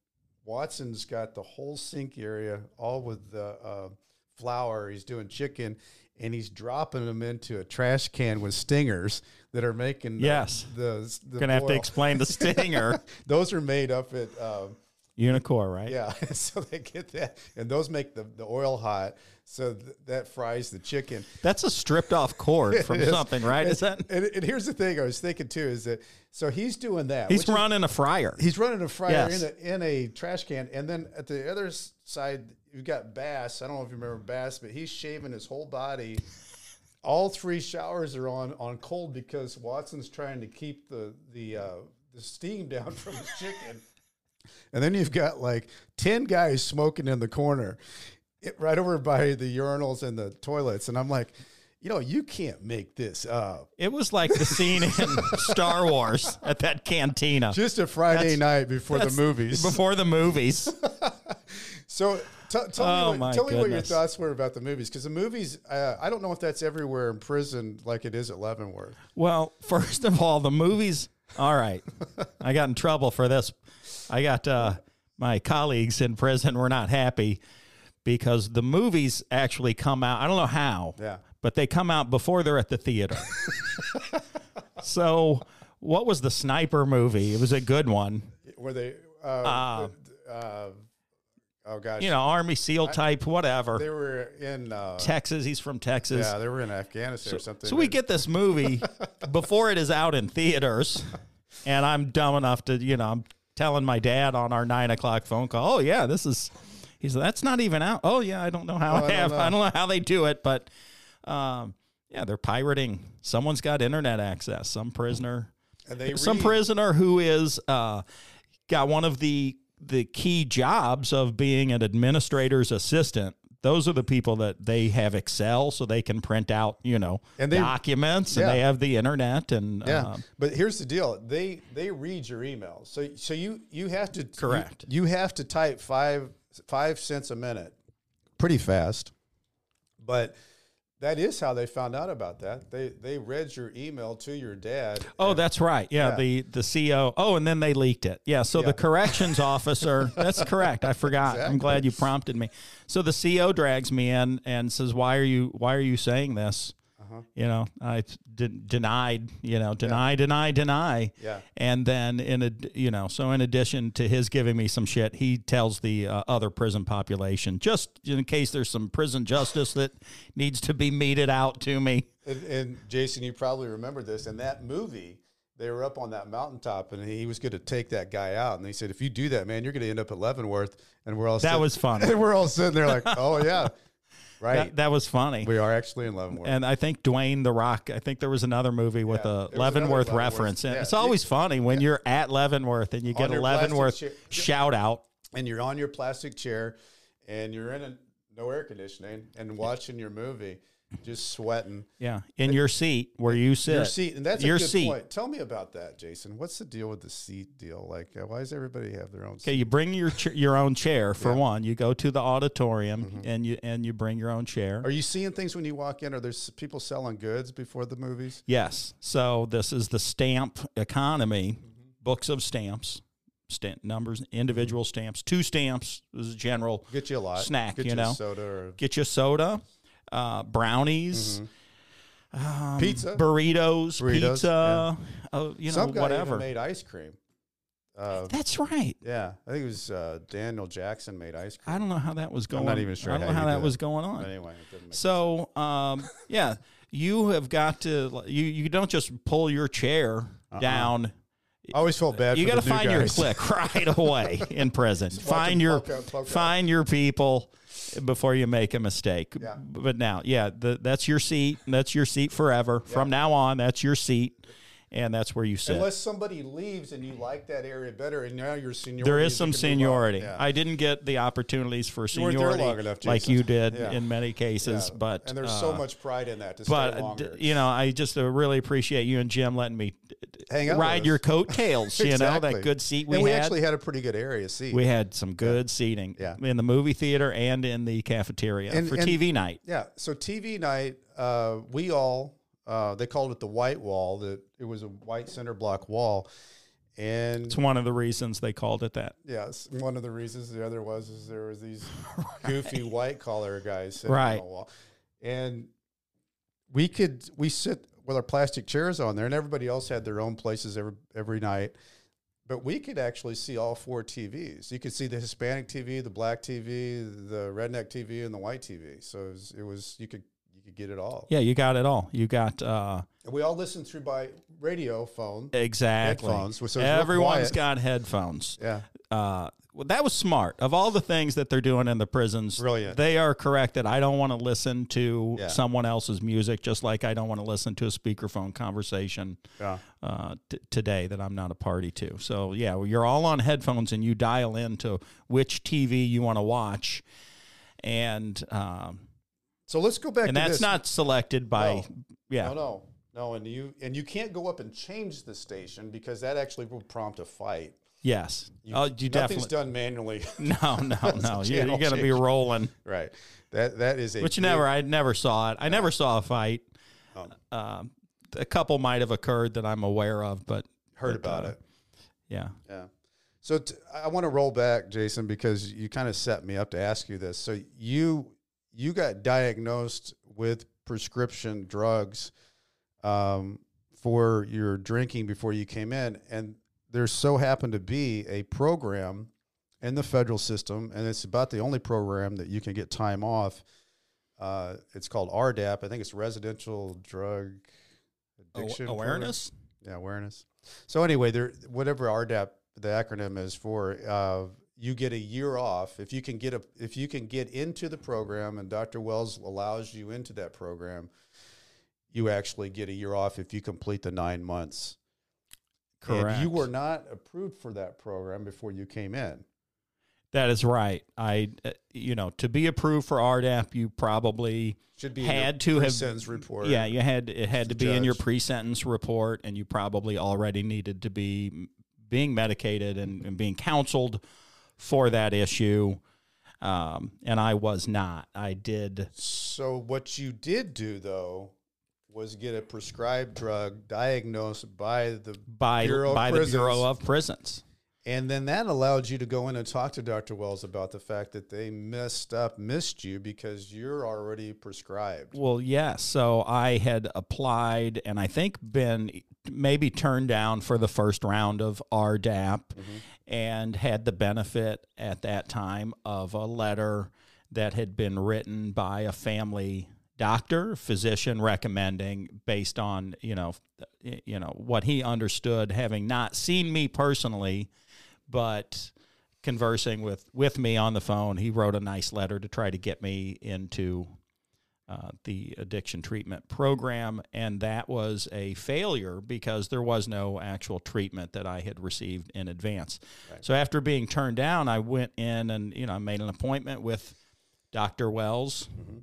Watson's got the whole sink area all with the uh, flour. He's doing chicken, and he's dropping them into a trash can with stingers that are making the- Yes. the, the Gonna have to explain the stinger Those are made up at. Um, Unicor, right? yeah, so they get that, and those make the, the oil hot, so th- that fries the chicken. That's a stripped off cord from something, right? And, Is that? And, and here's the thing I was thinking too is that so he's doing that. He's which is- running a fryer. he's running a fryer Yes. in a in a trash can, and then at the other side you've got Bass. I don't know if you remember Bass, but he's shaving his whole body. All three showers are on on cold because Watson's trying to keep the the uh, the steam down from his chicken. And then you've got like 10 guys smoking in the corner it, right over by the urinals and the toilets. And I'm like, you know, you can't make this up. It was like the scene in Star Wars at that cantina Just a Friday night before the movies. before the movies. So t- tell Oh, me, what, tell me what your thoughts were about the movies. Because the movies, uh, I don't know if that's everywhere in prison like it is at Leavenworth. Well, first of all, the movies. All right, I got in trouble for this. I got uh, my colleagues in prison were not happy because the movies actually come out. I don't know how, Yeah. but they come out before they're at the theater. so, what was the sniper movie? It was a good one. Were they, uh, uh, oh gosh. You know, Army SEAL type, whatever. they were in, uh, Texas. He's from Texas. yeah, they were in Afghanistan or something. So we get this movie before it is out in theaters, and I'm dumb enough to, you know, I'm telling my dad on our nine o'clock phone call, "Oh yeah, this is." He said, "That's not even out." Oh yeah, I don't know how Oh, I I don't have. know. I don't know how they do it, but um, yeah, they're pirating. Someone's got internet access. Some prisoner, and they some read- prisoner who is uh, got one of the the key jobs of being an administrator's assistant. Those are the people that they have Excel, so they can print out, you know, And they- documents, and they have the internet, and Yeah, um, but here's the deal: they they read your emails, so so you you have to Correct. You, you have to type five five cents a minute, pretty fast. But that is how they found out about that. They they read your email to your dad. oh, that's right, yeah, Yeah. the the CO. Oh, and then they leaked it. Yeah, so Yeah. the corrections officer. That's correct. I forgot. I'm glad you prompted me. So the CO drags me in and says, "Why are you Why are you saying this?" Uh-huh. You know, I de- denied. You know, deny, deny, deny. Yeah. And then in a you know, so in addition to his giving me some shit, he tells the uh, other prison population just in case there's some prison justice that needs to be meted out to me. And, and Jason, you probably remember this. In that movie, they were up on that mountaintop, and he was going to take that guy out. And they said, "If you do that, man, you're going to end up at Leavenworth." And we're all That sit- was fun. And we're all sitting there like, "Oh yeah, right." That, that was funny. we are actually in Leavenworth. and I think Dwayne the Rock. I think there was another movie with Yeah, a there was another Leavenworth Leavenworth. reference, and Yeah. it's always funny when you're at Leavenworth and you get a Leavenworth shout out. and you're on your plastic chair and you're in a no air conditioning and watching your movie, just sweating. Yeah, in your seat where you sit. Your seat, and that's Your a good seat. point. Tell me about that, Jason. What's the deal with the seat deal? Like, uh, why does everybody have their own? Seat? Okay, you bring your ch- your own chair for Yeah. Mm-hmm. one. You go to the auditorium and you and you bring your own chair. Are you seeing things when you walk in? Are there people selling goods before the movies? Yes. So this is the stamp economy, Mm-hmm. books of stamps, stamp numbers, individual stamps, two stamps is a general. Get you a lot. Snack, Get you a know. soda or Get you soda, uh, brownies, um, Pizza. burritos, Burritos, pizza, uh, you know, some guy whatever. even made ice cream. Uh, That's right. yeah, I think it was uh, Daniel Jackson made ice cream. I don't know how that was going. not even sure I don't how know how that was going on. Anyway, it didn't make So, um, yeah, you have got to you you don't just pull your chair Uh-uh. down. I always felt bad. You got to find your clique right away in prison. find your poke out, find your people before you make a mistake. Yeah. But now, yeah, the, that's your seat. That's your seat forever. From now on, that's your seat, and that's where you sit. Unless somebody leaves and you like that area better, and now your seniority. there is some can move on. seniority. Yeah. I didn't get the opportunities for You seniority long enough, like you did Yeah. in many cases. Yeah. But and there's uh, so much pride in that to but stay uh, longer. d- you know, I just uh, really appreciate you and Jim letting me d- d- hang out, ride your coattails. You know that good seat we, and we had. actually had a pretty good area seat. we had some good seating Yeah. in the movie theater and in the cafeteria And- for and- TV night. yeah. So TV night, uh, we all uh, they called it the white wall. That it was a white center block wall, and It's one of the reasons they called it that. Yes, one of the reasons. The other was is there was these goofy white collar guys sitting Right. on the wall, and we could we sit with our plastic chairs on there, and everybody else had their own places every every night. But we could actually see all four TVs. You could see the Hispanic TV, the black TV, the redneck TV, and the white TV. So it was, it was you could you get it all. Yeah, you got it all. You got uh, And we all listen through by radio phone. exactly. Headphones, so it was real Everyone's got headphones. Yeah, uh, well, that was smart. Of all the things that they're doing in the prisons, Brilliant. they are correct that I don't want to listen to Yeah. someone else's music, just like I don't want to listen to a speakerphone conversation yeah. uh, t- today that I'm not a party to. So yeah, well, you're all on headphones and you dial into which TV you want to watch, and um, So let's go back. and to that's this. not selected by No. yeah. No, no, no, and you and you can't go up and change the station because that actually will prompt a fight. Yes. You, oh, you nothing's definitely. done manually, No, no, no. You're, you're going to be rolling. right? That that is a. But you never, I never saw it. I never saw a fight. Oh. Um, a couple might have occurred that I'm aware of, but heard but, about uh, it. yeah. Yeah. So t- I want to roll back, Jason, because you kind of set me up to ask you this. So you you got diagnosed with prescription drugs um, for your drinking before you came in, and there so happened to be a program in the federal system, and it's about the only program that you can get time off. Uh, it's called RDAP. I think it's Residential Drug Addiction Program. awareness. Yeah, awareness. So anyway, there whatever RDAP the acronym is for, uh, you get a year off if you can get a if you can get into the program, and Dr. Wells allows you into that program. You actually get a year off if you complete the nine months. Correct. And you were not approved for that program before you came in. That is right. I, uh, you know, to be approved for RDAP, you probably Should be had to have sentence report. Yeah, you had it had to be in your pre-sentence report, and you probably already needed to be being medicated and, and being counseled for that issue. Um, and I was not. I did. So what you did do though was get a prescribed drug diagnosed by the by Bureau by the Bureau of Prisons. And then that allowed you to go in and talk to Dr. Wells about the fact that they messed up, missed you because you're already prescribed. Well, yes. So I had applied and I think been maybe turned down for the first round of RDAP and had the benefit at that time of a letter that had been written by a family doctor, physician recommending based on, you know, you know, what he understood having not seen me personally, but conversing with with me on the phone, he wrote a nice letter to try to get me into uh, the addiction treatment program, and that was a failure because there was no actual treatment that I had received in advance. Right. So after being turned down, I went in and you know I made an appointment with Dr. Wells, Mhm.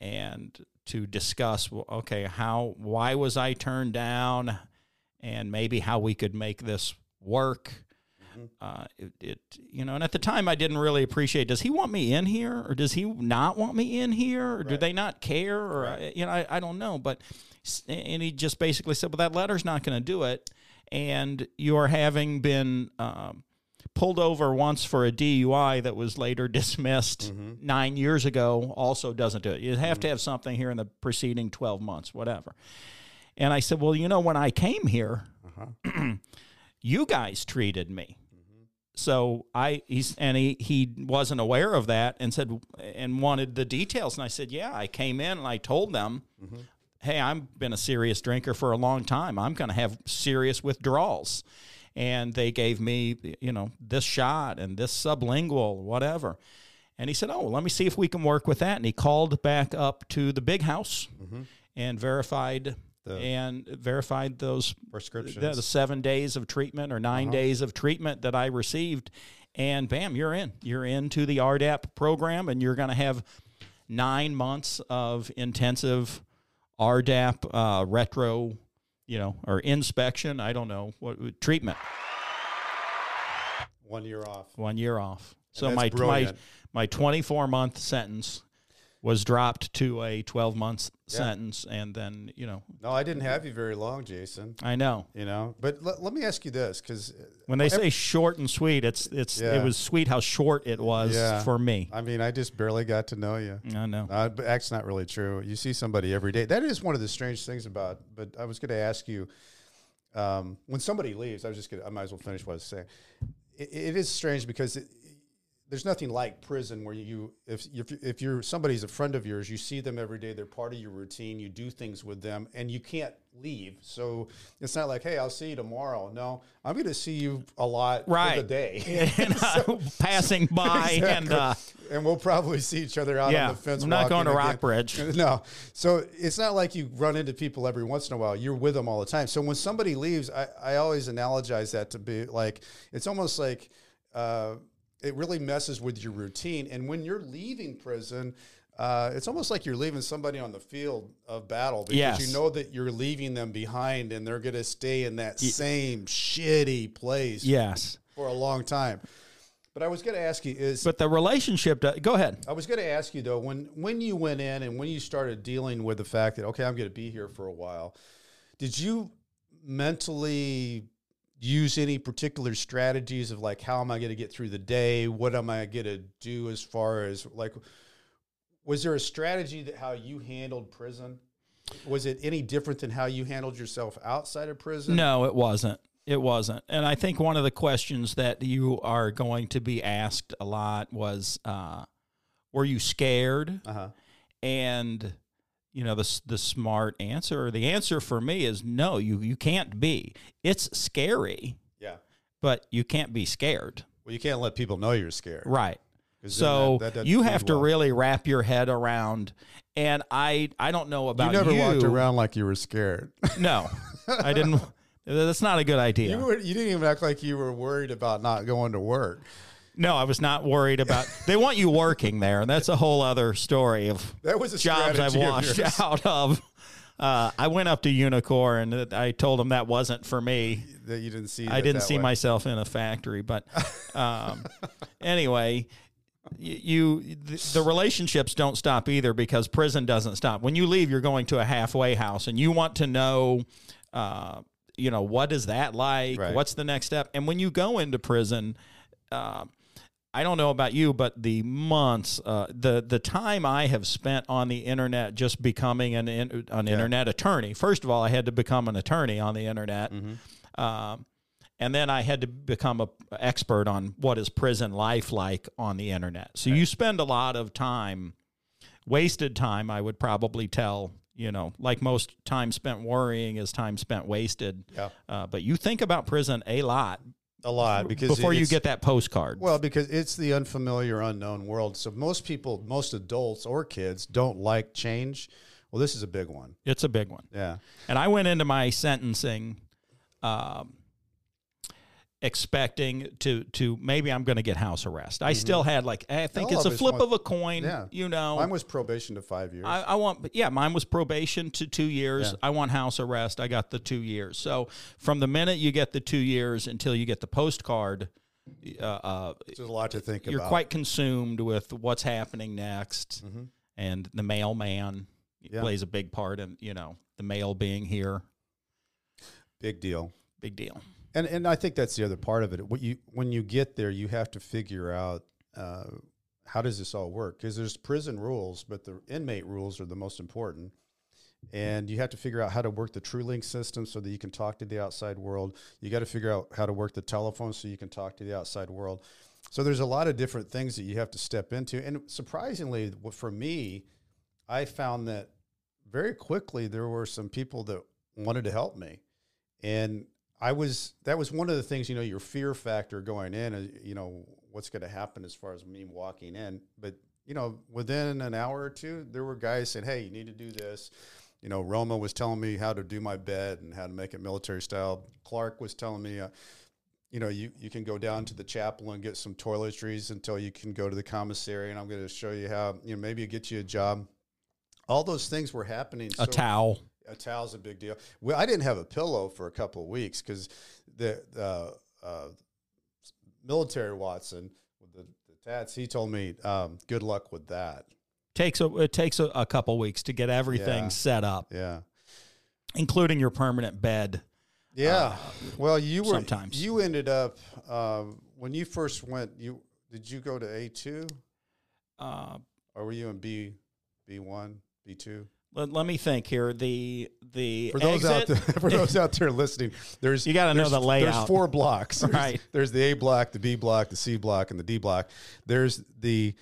and to discuss well, okay how why was I turned down, and maybe how we could make this work. Uh, it, it, you know, and at the time I didn't really appreciate. Does he want me in here, or does he not want me in here, or do they not care, or Right. I- you know, I, I don't know. But and he just basically said, "Well, that letter's not going to do it, and you are having been um, pulled over once for a DUI that was later dismissed Mhm. nine years ago. Also, doesn't do it. You have to have something here in the preceding twelve months, whatever." And I said, "Well, you know, when I came here." Uh-huh. you guys treated me. So I he's and he he wasn't aware of that and said and wanted the details. And I said yeah I came in and I told them Mhm. hey I've been a serious drinker for a long time. I'm going to have serious withdrawals. And they gave me you know this shot and this sublingual whatever. And he said oh well, let me see if we can work with that. And he called back up to the big house Mhm. and verified The and verified those prescriptions. the, the seven days of treatment or 9 Uh-huh. days of treatment that I received, and bam, you're in. You're into the RDAP program, and you're going to have nine months of intensive RDAP uh, retro you know, or inspection. I don't know what treatment. One year off. One year off. And So my my my 24 month sentence was dropped to a 12 month Yeah. sentence, and then you know, No, I didn't have you very long, Jason. I know You know, but let, let me ask you this, because when they say short and sweet, it's it's Yeah. it was sweet how short it was Yeah. for me. I mean, I just barely got to know you. I know. Uh, but that's not really true. You see somebody every day. That is one of the strange things about. But I was going to ask you, um, when somebody leaves, I was just going. to I might as well finish what I was saying. It, it is strange because it, there's nothing like prison where you, if if if you're somebody's a friend of yours, you see them every day. They're part of your routine. You do things with them, and you can't leave. So it's not like, hey, I'll see you tomorrow. No, I'm going to see you a lot for the day. and uh, passing by and uh, and we'll probably see each other out yeah, on the fence. I'm not going to again. Rockbridge. No. So it's not like you run into people every once in a while. You're with them all the time. So when somebody leaves, I, I always analogize that to be like, it's almost like uh, it really messes with your routine. And when you're leaving prison, uh, it's almost like you're leaving somebody on the field of battle because Yes. you know that you're leaving them behind and they're going to stay in that same shitty place Yes, for a long time. But I was going to ask you is but the relationship. do- Go ahead. I was going to ask you though, when when you went in and when you started dealing with the fact that okay, I'm going to be here for a while, did you mentally use any particular strategies of like how am I going to get through the day? What am I going to do as far as like was there a strategy that how you handled prison? Was it any different than how you handled yourself outside of prison? No, it wasn't. It wasn't. And I think one of the questions that you are going to be asked a lot was, uh, were you scared? Uh-huh. And you know the the smart answer, or the answer for me is no. You you can't be. It's scary, Yeah. but you can't be scared. Well, you can't let people know you're scared. right So that- that you have to well. really wrap your head around. And I I don't know You about never you. Never walked around like you were scared. No, I didn't. That's not a good idea. You, were, you didn't even act like you were worried about not going to work. No, I was not worried about. They want you working there, and that's a whole other story of That was a jobs I've strategy of washed out of. Uh, I went up to Unicor and I told them that wasn't for me. that you didn't see. I didn't see way. myself in a factory, but um, anyway, y- you the, the relationships don't stop either because prison doesn't stop. When you leave, you're going to a halfway house, and you want to know, uh, you know, what is that like? Right. What's the next step? And when you go into prison. Uh, I don't know about you, but the months, uh, the the time I have spent on the internet just becoming an in, an internet attorney. First of all, I had to become an attorney on the internet, Mm-hmm. um, and then I had to become a expert on what is prison life like on the internet. So you spend a lot of time, wasted time. I would probably tell you know, like most time spent worrying is time spent wasted. Yeah. Uh, but you think about prison a lot a lot because before you get that postcard. Well, because it's the unfamiliar, unknown world. So most people, most adults or kids don't like change. Well, this is a big one. it's a big one. Yeah. And I went into my sentencing um, expecting to to maybe I'm going to get house arrest. I still had like I think All it's a flip want- of a coin. Yeah. You know, Mine was probation to five years. I, I want, yeah, mine was probation to two years. Yeah. I want house arrest. I got the two years. So from the minute you get the two years until you get the postcard, uh, uh, There's a lot to think about. you're about. quite consumed with what's happening next, Mhm. and the mailman Yeah. plays a big part in you know the mail being here. big deal. Big deal. And and I think that's the other part of it. What you when you get there, you have to figure out uh, how does this all work? Because there's prison rules, but the inmate rules are the most important. And you have to figure out how to work the TrueLink system so that you can talk to the outside world. You got to figure out how to work the telephone so you can talk to the outside world. So there's a lot of different things that you have to step into. And surprisingly, for me, I found that very quickly there were some people that wanted to help me. And I was that was one of the things, you know, your fear factor going in, uh, you know, what's going to happen as far as me walking in. But, you know, within an hour or two, there were guys saying, hey, you need to do this. You know, Roma was telling me how to do my bed and how to make it military style. Clark was telling me, uh, you know, you, you can go down to the chapel and get some toiletries until you can go to the commissary. And I'm going to show you how, you know, maybe get you a job. All those things were happening. A towel. A towel's a big deal. Well, I didn't have a pillow for a couple of weeks because the uh, uh, military Watson with the, the tats, he told me, um, good luck with that. Takes a it takes a, a couple weeks to get everything Yeah. set up, Yeah. including your permanent bed. Yeah. well, you were sometimes. you ended up um, when you first went. You did you go to A two Uh, or were you in B B one B two? Let, let me think here. The the For those out exit- there, for those out there listening, there's You gotta know the layout. There's four blocks. There's, Right. There's the A block, the B block, the C block, and the D block. There's the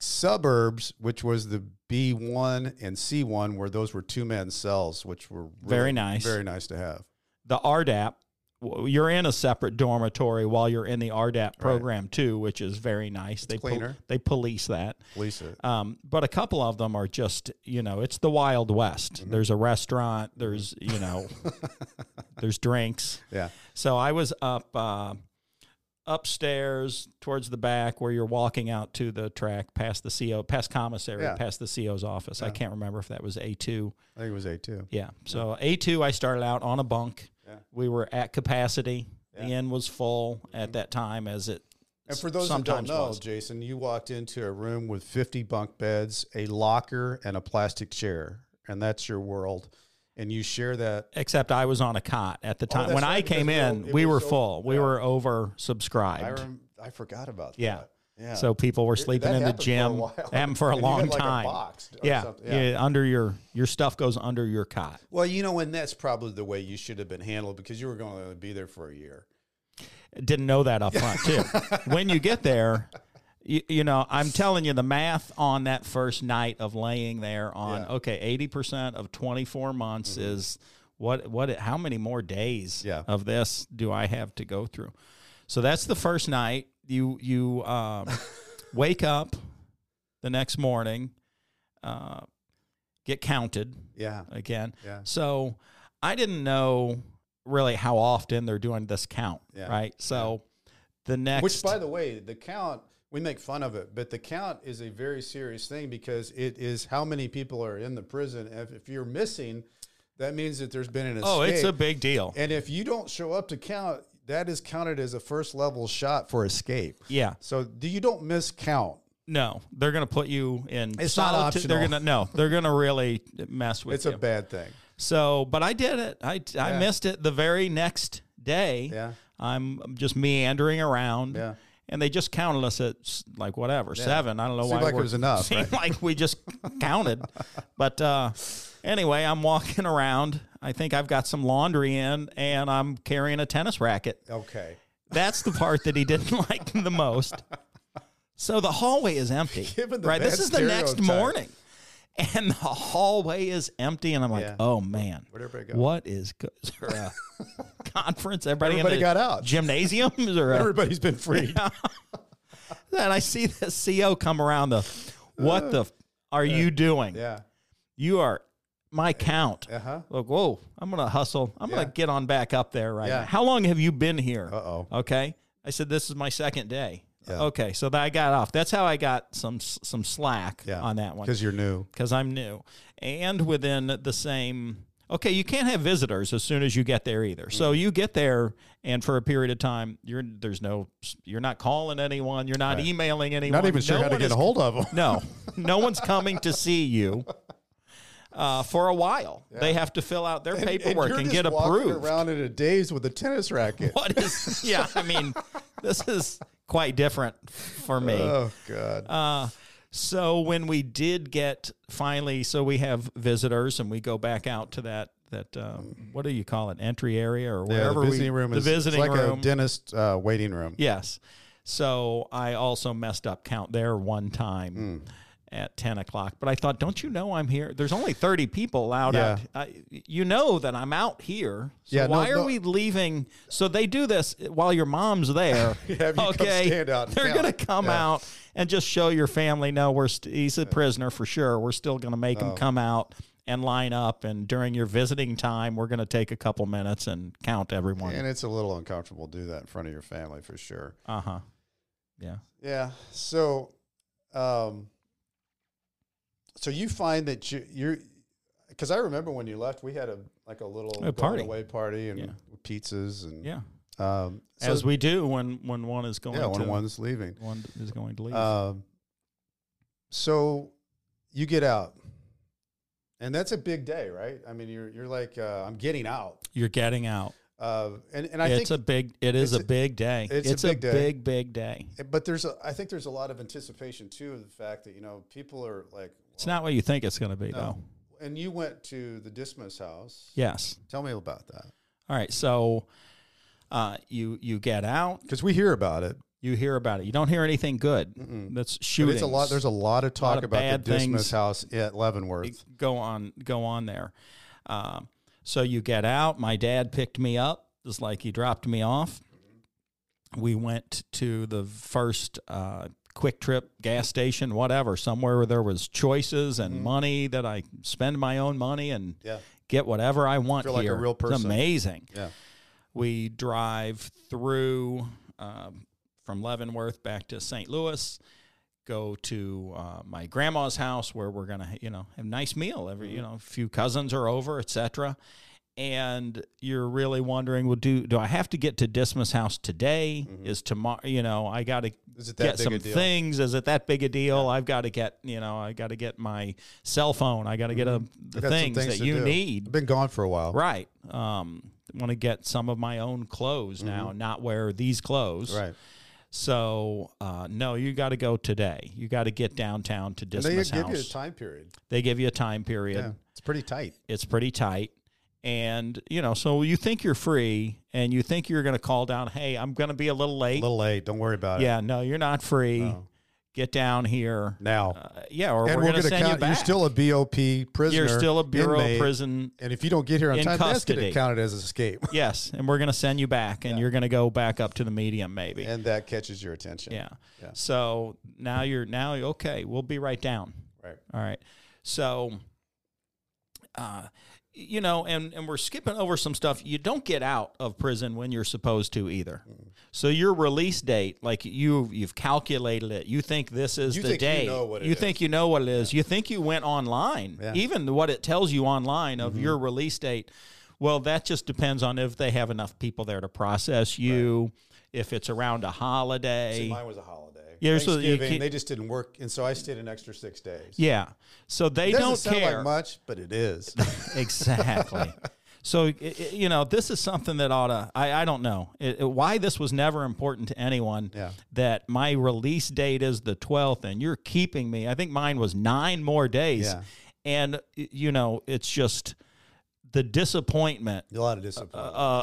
suburbs, which was the B one and C one, where those were two man cells, which were really Very nice. very nice to have. the RDAP. You're in a separate dormitory while you're in the RDAP program too, which is very nice. they pol- cleaner. they police that. Lisa, Um, but a couple of them are just, you know, it's the Wild West. Mm-hmm. There's a restaurant. There's, you know, there's drinks. yeah, So I was up uh, upstairs towards the back where you're walking out to the track past the CO, past commissary, Yeah. past the CO's office. I can't remember if that was A2. I think it was A two. Yeah. So A2, I started out on a bunk. Yeah. We were at capacity. The inn was full at mm-hmm. that time, as it And for those who don't know, was. Jason, you walked into a room with 50 bunk beds, a locker, and a plastic chair, and that's your world. And you share that. Except I was on a cot at the oh, time. Oh, when I right, because came in, we were so- full. We yeah. were I, oversubscribed. rem- I forgot about Yeah. that. Yeah. So people were sleeping that in the happened for a gym. while. For a long like, a time. box or yeah, something. yeah. Under your your stuff goes under your cot. Well, you know, and that's probably the way you should have been handled because you were going to be there for a year. Didn't know that up front too. when you get there, you, you know I'm telling you the math on that first night of laying there on Yeah. Mm-hmm. okay 80 percent of 24 months is what what how many more days Yeah. of this do I have to go through? So that's the first night. You you um, wake up the next morning, uh, get counted Yeah. again. Yeah. So I didn't know really how often they're doing this count, Yeah. right? So the next, Which, by the way, the count, we make fun of it, but the count is a very serious thing because it is how many people are in the prison. If, if you're missing, that means that there's been an escape. oh, it's a big deal. and if you don't show up to count, that is counted as a first level shot for escape. yeah, So do you don't miss count. no, they're going to put you in. It's not solitude. They're going to no, they're going to really mess with you. It's you. a bad thing. so, but I did it. I I Yeah. missed it the very next day. Yeah. I'm just meandering around. Yeah. And they just counted us at like whatever seven. I don't know Seemed why like it was enough, Seemed like we just counted, but uh, anyway, I'm walking around. I think I've got some laundry in, and I'm carrying a tennis racket. Okay. That's the part that he didn't like the most. So the hallway is empty. Given the right, this is the next stereotype. morning, and the hallway is empty, and I'm like, Yeah. oh man, Where'd everybody go? what is is a conference? Everybody, in Everybody the got out. Gymnasiums there uh, a, Everybody's been freed. then I see the CO come around. The what the uh, f- are you uh, doing? Yeah. You are my count. Uh huh. Look, whoa! I'm gonna hustle. I'm Yeah. gonna get on back up there right Yeah. now. How long have you been here? Uh oh. Okay. I said this is my second day. Yeah. Okay, so that I got off. That's how I got some some slack Yeah. on that one Because you're new. because I'm new, and within the same. Okay, you can't have visitors as soon as you get there either. Mm. So you get there, and for a period of time, you're there's no, you're not calling anyone, you're not Right. emailing anyone, Not even sure No how to get is a hold of them. no, no one's coming to see you uh, for a while. They have to fill out their paperwork and, just get approved. around in a daze with a tennis racket. What is? Yeah, I mean, this is quite different for me. Oh God. Uh, so when we did get finally, so we have visitors, and we go back out to that that um, what do you call it, entry area or yeah, wherever the visiting we room the is visiting it's like room. a dentist uh, waiting room. Yes. So I also messed up count there one time Hmm. At 10 o'clock. But I thought, don't you know I'm here? There's only 30 people allowed Yeah. out. I, you know that I'm out here. So Yeah, no, why are no. we leaving? So they do this while your mom's there. Have you okay. stand out They're going to come Yeah. out and just show your family, no, we're st- he's a prisoner for sure. We're still going to make Oh. him come out and line up. And during your visiting time, we're going to take a couple minutes and count everyone. And it's a little uncomfortable to do that in front of your family for sure. Uh huh. Yeah. Yeah. So, um, so you find that you, you're because I remember when you left, we had a like a little A party. away party and Yeah. pizzas and Yeah, um, so- as we do when when one is going yeah when to one's leaving. one is going to leave. Um, so you get out, and that's a big day, right? I mean, you're you're like uh, I'm getting out, You're getting out. uh, and and I it's think, a big. It is a a- big day. it's a big day. big big day. but there's a I think there's a lot of anticipation too of the fact that you know people are like, It's not what you think it's going to be, no. though. And you went to the Dismas house. Yes. Tell me about that All right. So, uh, you you get out. because we hear about it. You hear about it. You don't hear anything good. Mm-mm. That's shooting. it's a lot. There's a lot of talk of about the Dismas house at Leavenworth. go on go on there. Um, so you get out. My dad picked me up, just like he dropped me off. We went to the first uh, QuikTrip gas station, whatever, somewhere where there was choices and Mhm. money that I spend my own money and Yeah, get whatever I want Feel like a here. real person. It's amazing. yeah. We drive through um, from Leavenworth back to St. Louis. Go to uh, my grandma's house where we're gonna, you know, have a nice meal. Every, you know, a few cousins are over, etc. And you're really wondering, well, do do I have to get to Dismas' house today? Is tomorrow? You know, I got to Is it that get some things. Is it that big a deal? I've got to get, you know, I got to get my cell phone. I got to get a, the I got some things, things that you do. need. I've been gone for a while. Right. Um, want to get some of my own clothes now, not wear these clothes. Mm-hmm. Right. So, uh, no, you got to go today. You got to get downtown to Dismas And they give you a time period. they give you a time period. Yeah, it's pretty tight. It's pretty tight. And, you know, so you think you're free and you think you're going to call down, hey, I'm going to be a little late. A little late. Don't worry about it. yeah, no, you're not free. No. Get down here. Now, Uh, yeah, or and we're, we're, going to send you back. You're still a BOP prisoner. You're still a Bureau inmate, prison And if you don't get here on time, that's going to count it as escape. Yes, and we're going to send you back, and Yeah. you're going to go back up to the medium, maybe. and that catches your attention. yeah. Yeah. So now you're now okay. We'll be right down. Right. All right. So, uh, you know, and and we're skipping over some stuff. You don't get out of prison when you're supposed to either. So your release date, like you you've calculated it. You think this is You the think you day. know you think you know what it is. You think you went online. Yeah. Even what it tells you online of Mm-hmm. your release date. Well, that just depends on if they have enough people there to process you. If it's around a holiday. See, mine was a holiday. Yeah, so Thanksgiving, can't- they just didn't work, and so I stayed an extra six days. Yeah. So they It don't sound care. like much, but it is. exactly. So i- i- you know, this is something that ought to. I, I don't know It- it- why this was never important to anyone. Yeah. That my release date is the twelfth, and you're keeping me. I think mine was nine more days. Yeah. And you know, it's just the disappointment a lot of discipline. uh,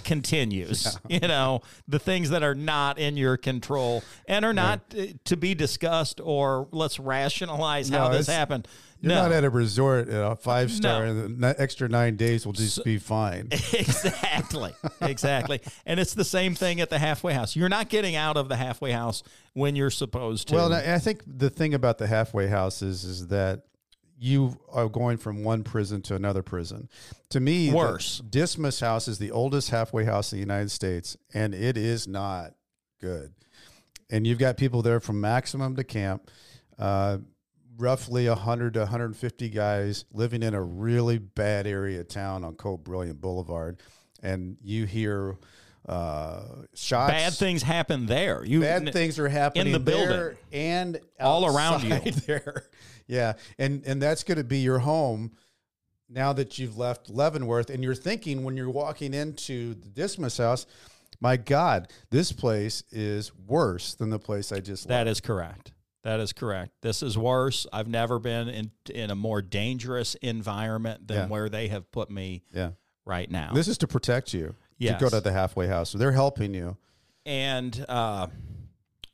continues. You know, the things that are not in your control and are not uh, to be discussed or let's rationalize how this happened. You're no. not at a resort at a five star, No. and the extra nine days will just be fine. exactly. Exactly. And it's the same thing at the halfway house. You're not getting out of the halfway house when you're supposed to. Well, I I think the thing about the halfway house is is that you are going from one prison to another prison. To me, Worse. Dismas House is the oldest halfway house in the United States, and it is not good. And you've got people there from maximum to camp. Uh, roughly 100 to 150 guys living in a really bad area of town on Cote Brilliante Boulevard. And you hear uh, shots. bad things happen there. You Bad things are happening in the building. and All around you. There, yeah, and and that's going to be your home now that you've left Leavenworth, and you're thinking when you're walking into the Dismas house, my God, this place is worse than the place I just That left. is correct. That is correct. This is worse. I've never been in in a more dangerous environment than Yeah. where they have put me Yeah, right now. this is to protect you. Yes. To go to the halfway house, so they're helping you and uh,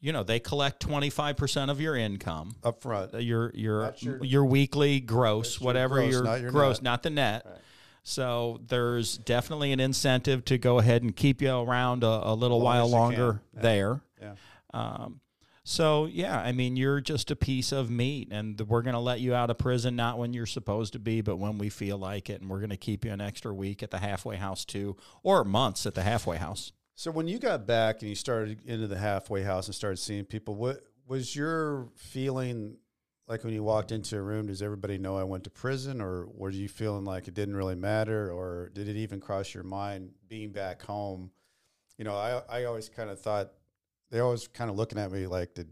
you know they collect twenty five percent of your income. up front. your your your- your, weekly gross, That's your whatever gross, your, not your gross, not the net. Right. So there's definitely an incentive to go ahead and keep you around a, a little Long while longer. Yeah. there. Yeah. Um, so yeah, I mean you're just a piece of meat, and we're going to let you out of prison not when you're supposed to be, but when we feel like it, and we're going to keep you an extra week at the halfway house too, or months at the halfway house. So when you got back and you started into the halfway house and started seeing people, what was your feeling like when you walked into a room, does everybody know I went to prison, or were you feeling like it didn't really matter, or did it even cross your mind being back home? You know, I I always kind of thought they always kind of looking at me like, did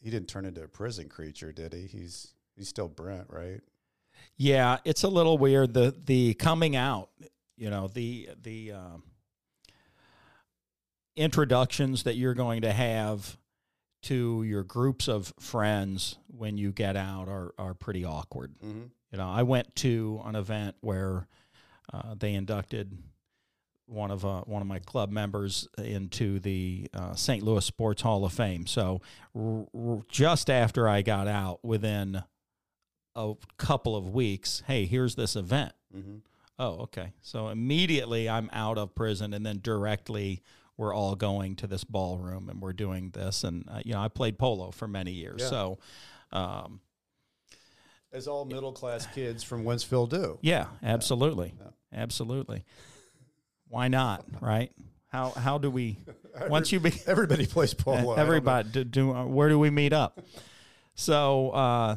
he didn't turn into a prison creature, did he? He's he's still Brent, right? Yeah, it's a little weird. The the coming out, you know, the the um, introductions that you're going to have to your groups of friends when you get out are are pretty awkward. Mm-hmm. You know, I went to an event where uh, they inducted one of uh, one of my club members into the uh, St. Louis Sports Hall of Fame. So r- r- just after I got out, within a couple of weeks, hey, here's this event. Mm-hmm. Oh, okay. So immediately I'm out of prison, and then directly we're all going to this ballroom and we're doing this. And uh, you know, I played polo for many years, Yeah. so. Um, As all middle class kids from Wentzville do. Yeah, absolutely, Yeah. absolutely. Why not? Right? How how do we once you be Everybody plays polo. I don't know. everybody do, do uh, where do we meet up? So uh,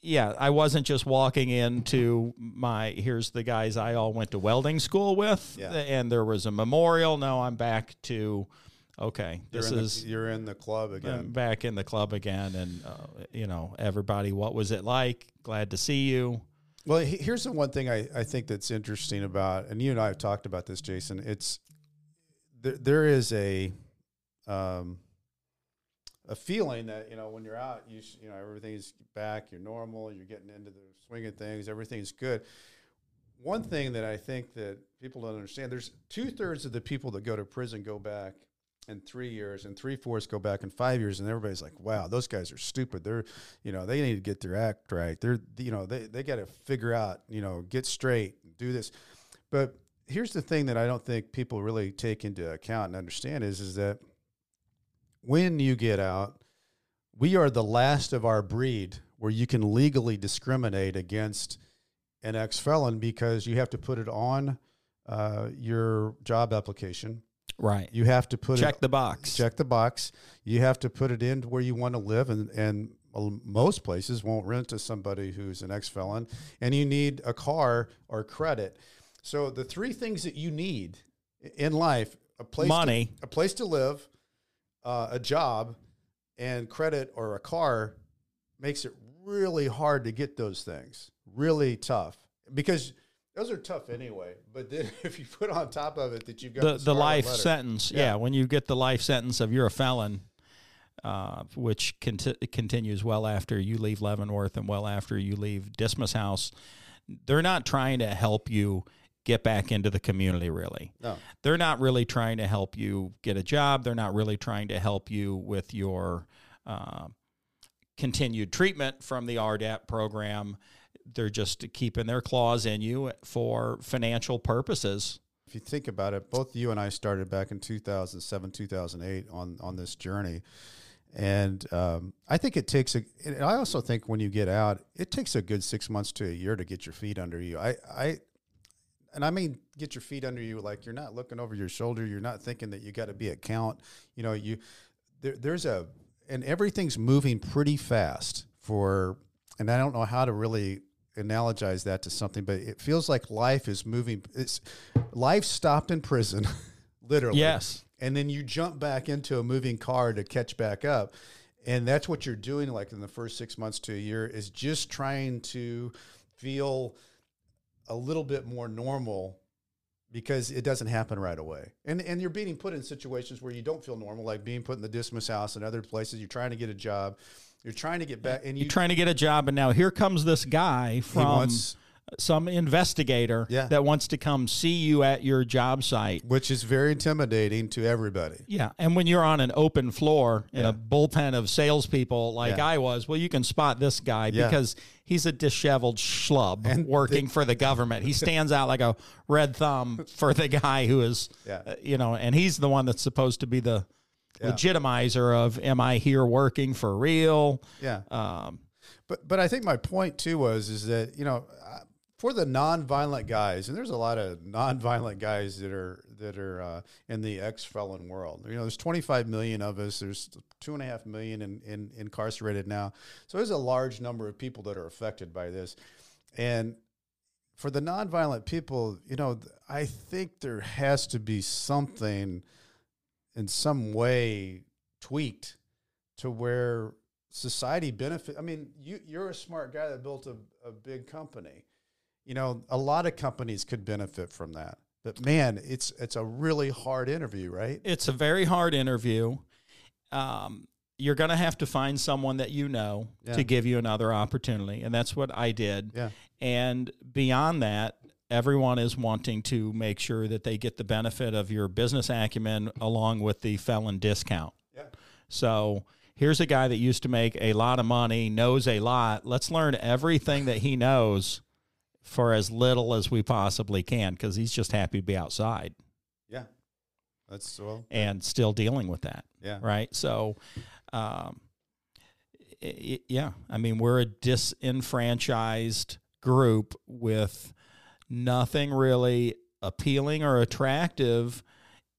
yeah, I wasn't just walking into my here's the guys I all went to welding school with, Yeah. and there was a memorial. Now I'm back to okay. You're This in the- is you're in the club I'm again. back in the club again, and uh, you know everybody. What was it like? Glad to see you. Well, here's the one thing I, I think that's interesting about, and you and I have talked about this, Jason. It's there, there is a um, a feeling that you know when you're out, you you know everything's back, you're normal, you're getting into the swing of things, everything's good. One thing that I think that people don't understand: there's two thirds of the people that go to prison go back in three years, and three fourths go back in five years, and everybody's like, "Wow, those guys are stupid. They're, you know, they need to get their act right. They're, you know, they they got to figure out, you know, get straight, do this." But here's the thing that I don't think people really take into account and understand is is that when you get out, we are the last of our breed where you can legally discriminate against an ex felon because you have to put it on uh, your job application. Right. You have to put Check it the box. check the box. You have to put it in where you want to live, and and most places won't rent to somebody who's an ex felon, and you need a car or credit. So the three things that you need in life: a place, to- Money. a place to live, uh, a job, and credit or a car, makes it really hard to get those things. Really tough because. Those are tough anyway, but then if you put on top of it that you've got the, the, the life letter- sentence. Yeah. Yeah. when you get the life sentence of you're a felon, uh, which conti- continues well after you leave Leavenworth and well after you leave Dismas House, they're not trying to help you get back into the community. Really, No. they're not really trying to help you get a job. They're not really trying to help you with your uh, continued treatment from the RDAP program. They're just keeping their claws in you for financial purposes. if you think about it, both you and I started back in 2007, 2008 on on this journey, and um, I think it takes a. I also think when you get out, it takes a good six months to a year to get your feet under you. I, I, and I mean get your feet under you like you're not looking over your shoulder. You're not thinking that you got to be a count. You know, you there, there's a and everything's moving pretty fast for. And I don't know how to really analogize that to something, but it feels like life is moving. It's life stopped in prison, literally. Yes. And then you jump back into a moving car to catch back up. And that's what you're doing, like in the first six months to a year, is just trying to feel a little bit more normal because it doesn't happen right away. And and you're being put in situations where you don't feel normal, like being put in the Dismas house and other places. You're trying to get a job. You're trying to get back, and you You're trying to get a job, and now here comes this guy from wants some investigator Yeah. that wants to come see you at your job site. which is very intimidating to everybody. Yeah, and when you're on an open floor in Yeah. a bullpen of salespeople like Yeah. I was, well, you can spot this guy because he's a disheveled schlub And working for the government. He stands out like a red thumb for the guy who is, uh, you know, and he's the one that's supposed to be the Yeah. legitimizer of, am I here working for real? Yeah. Um, But but I think my point too was is that you know for the non-violent guys, and there's a lot of non-violent guys that are that are uh, in the ex-felon world. You know, there's 25 million of us. There's two and a half million in, in, incarcerated now. So there's a large number of people that are affected by this, and for the non-violent people, you know, I think there has to be something in some way tweaked to where society benefit. I mean, you you're a smart guy that built a, a big company you know, a lot of companies could benefit from that. But man, it's it's a really hard interview, right? It's a very hard interview. Um, you're going to have to find someone that you know yeah. to give you another opportunity, and that's what I did. Yeah. And beyond that, everyone is wanting to make sure that they get the benefit of your business acumen along with the felon discount. Yeah. So here's a guy that used to make a lot of money, knows a lot. Let's learn everything that he knows for as little as we possibly can because he's just happy to be outside. Yeah. That's well. And still dealing with that. Yeah. Right. So, um, it, yeah, I mean, we're a disenfranchised group with nothing really appealing or attractive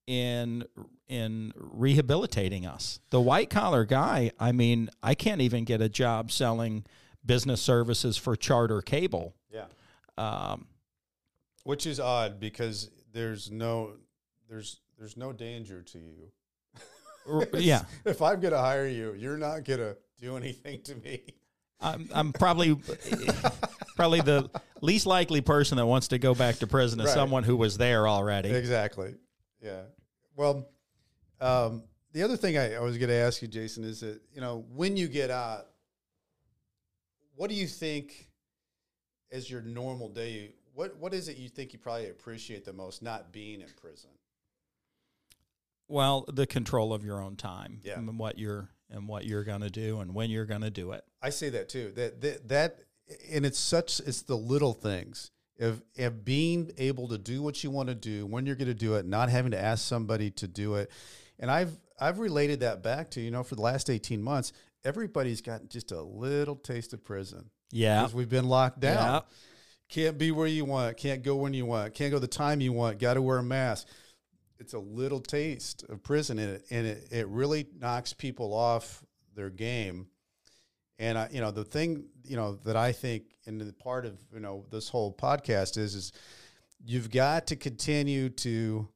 in in rehabilitating us. The white collar guy, I mean, I can't even get a job selling business services for charter cable. Yeah. Um, Which is odd because there's no there's there's no danger to you. yeah. If I'm going to hire you, you're not going to do anything to me. I'm, I'm probably probably the least likely person that wants to go back to prison is right. someone who was there already. Exactly. Yeah. Well, um, the other thing I, I was going to ask you, Jason, is that you know when you get out, what do you think as your normal day, what what is it you think you probably appreciate the most not being in prison? Well, the control of your own time yeah. and what you're and what you're going to do and when you're going to do it. I say that too. That, that that and it's such it's the little things. If if being able to do what you want to do when you're going to do it, not having to ask somebody to do it. And I've I've related that back to, you know, for the last 18 months, everybody's gotten just a little taste of prison. Yeah. Because we've been locked down. Yeah. Can't be where you want. Can't go when you want. Can't go the time you want. Got to wear a mask. It's a little taste of prison in it, and it, it really knocks people off their game. And I, you know, the thing, you know, that I think, in the part of you know this whole podcast is, is you've got to continue to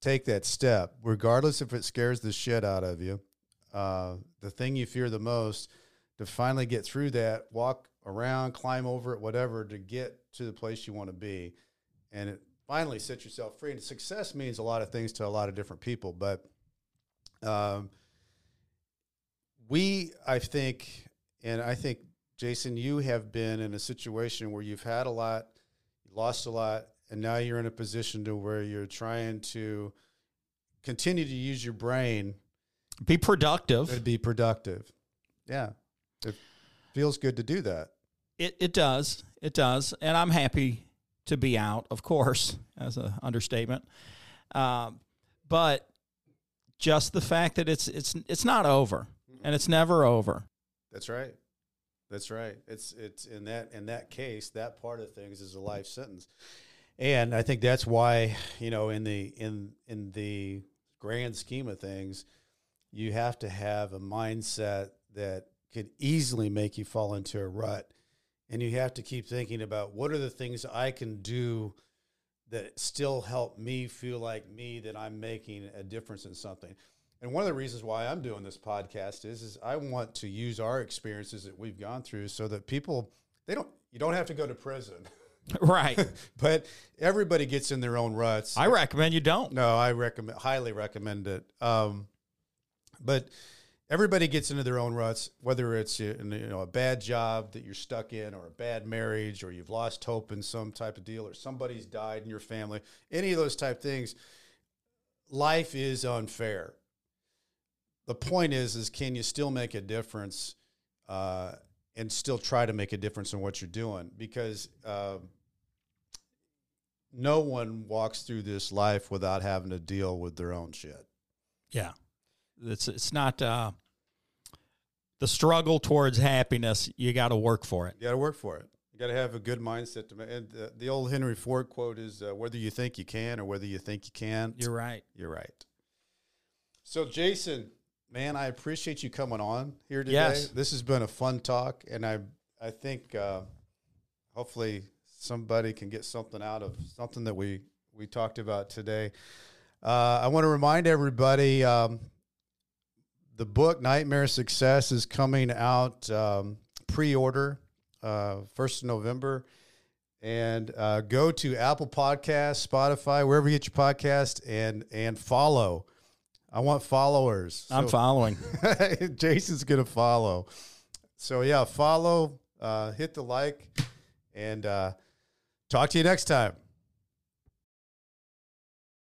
take that step, regardless if it scares the shit out of you. Uh, the thing you fear the most, to finally get through that, walk around, climb over it, whatever, to get to the place you want to be, and it finally set yourself free. And success means a lot of things to a lot of different people, but um, we, I think, and I think Jason, you have been in a situation where you've had a lot, you lost a lot, and now you're in a position to where you're trying to continue to use your brain, be productive, be productive. Yeah, it feels good to do that. It it does. It does. And I'm happy to be out, of course, as an understatement. Uh, but just the fact that it's it's it's not over and it's never over. That's right. That's right. It's it's in that in that case, that part of things is a life sentence. And I think that's why, you know, in the in in the grand scheme of things, you have to have a mindset that could easily make you fall into a rut. And you have to keep thinking about what are the things I can do that still help me feel like me that I'm making a difference in something. And one of the reasons why I'm doing this podcast is is I want to use our experiences that we've gone through so that people they don't you don't have to go to prison. Right. but everybody gets in their own ruts. I recommend you don't. No, I recommend highly recommend it. Um, but everybody gets into their own ruts, whether it's you know a bad job that you're stuck in, or a bad marriage, or you've lost hope in some type of deal, or somebody's died in your family. Any of those type things. Life is unfair. The point is, is can you still make a difference, uh, and still try to make a difference in what you're doing? Because uh, no one walks through this life without having to deal with their own shit. Yeah. It's it's not uh, the struggle towards happiness. You got to work for it. You got to work for it. You got to have a good mindset to. And uh, the old Henry Ford quote is, uh, "Whether you think you can or whether you think you can't, You're right. you're right." So, Jason, man, I appreciate you coming on here today. Yes. This has been a fun talk, and I I think uh, hopefully somebody can get something out of something that we we talked about today. Uh, I want to remind everybody um, the book Nightmare Success is coming out um, pre-order uh, first of November. And uh, go to Apple Podcasts, Spotify, wherever you get your podcast, and and follow. I want followers. I'm So- following. Jason's gonna follow. So yeah, follow, uh, hit the like, and uh, talk to you next time.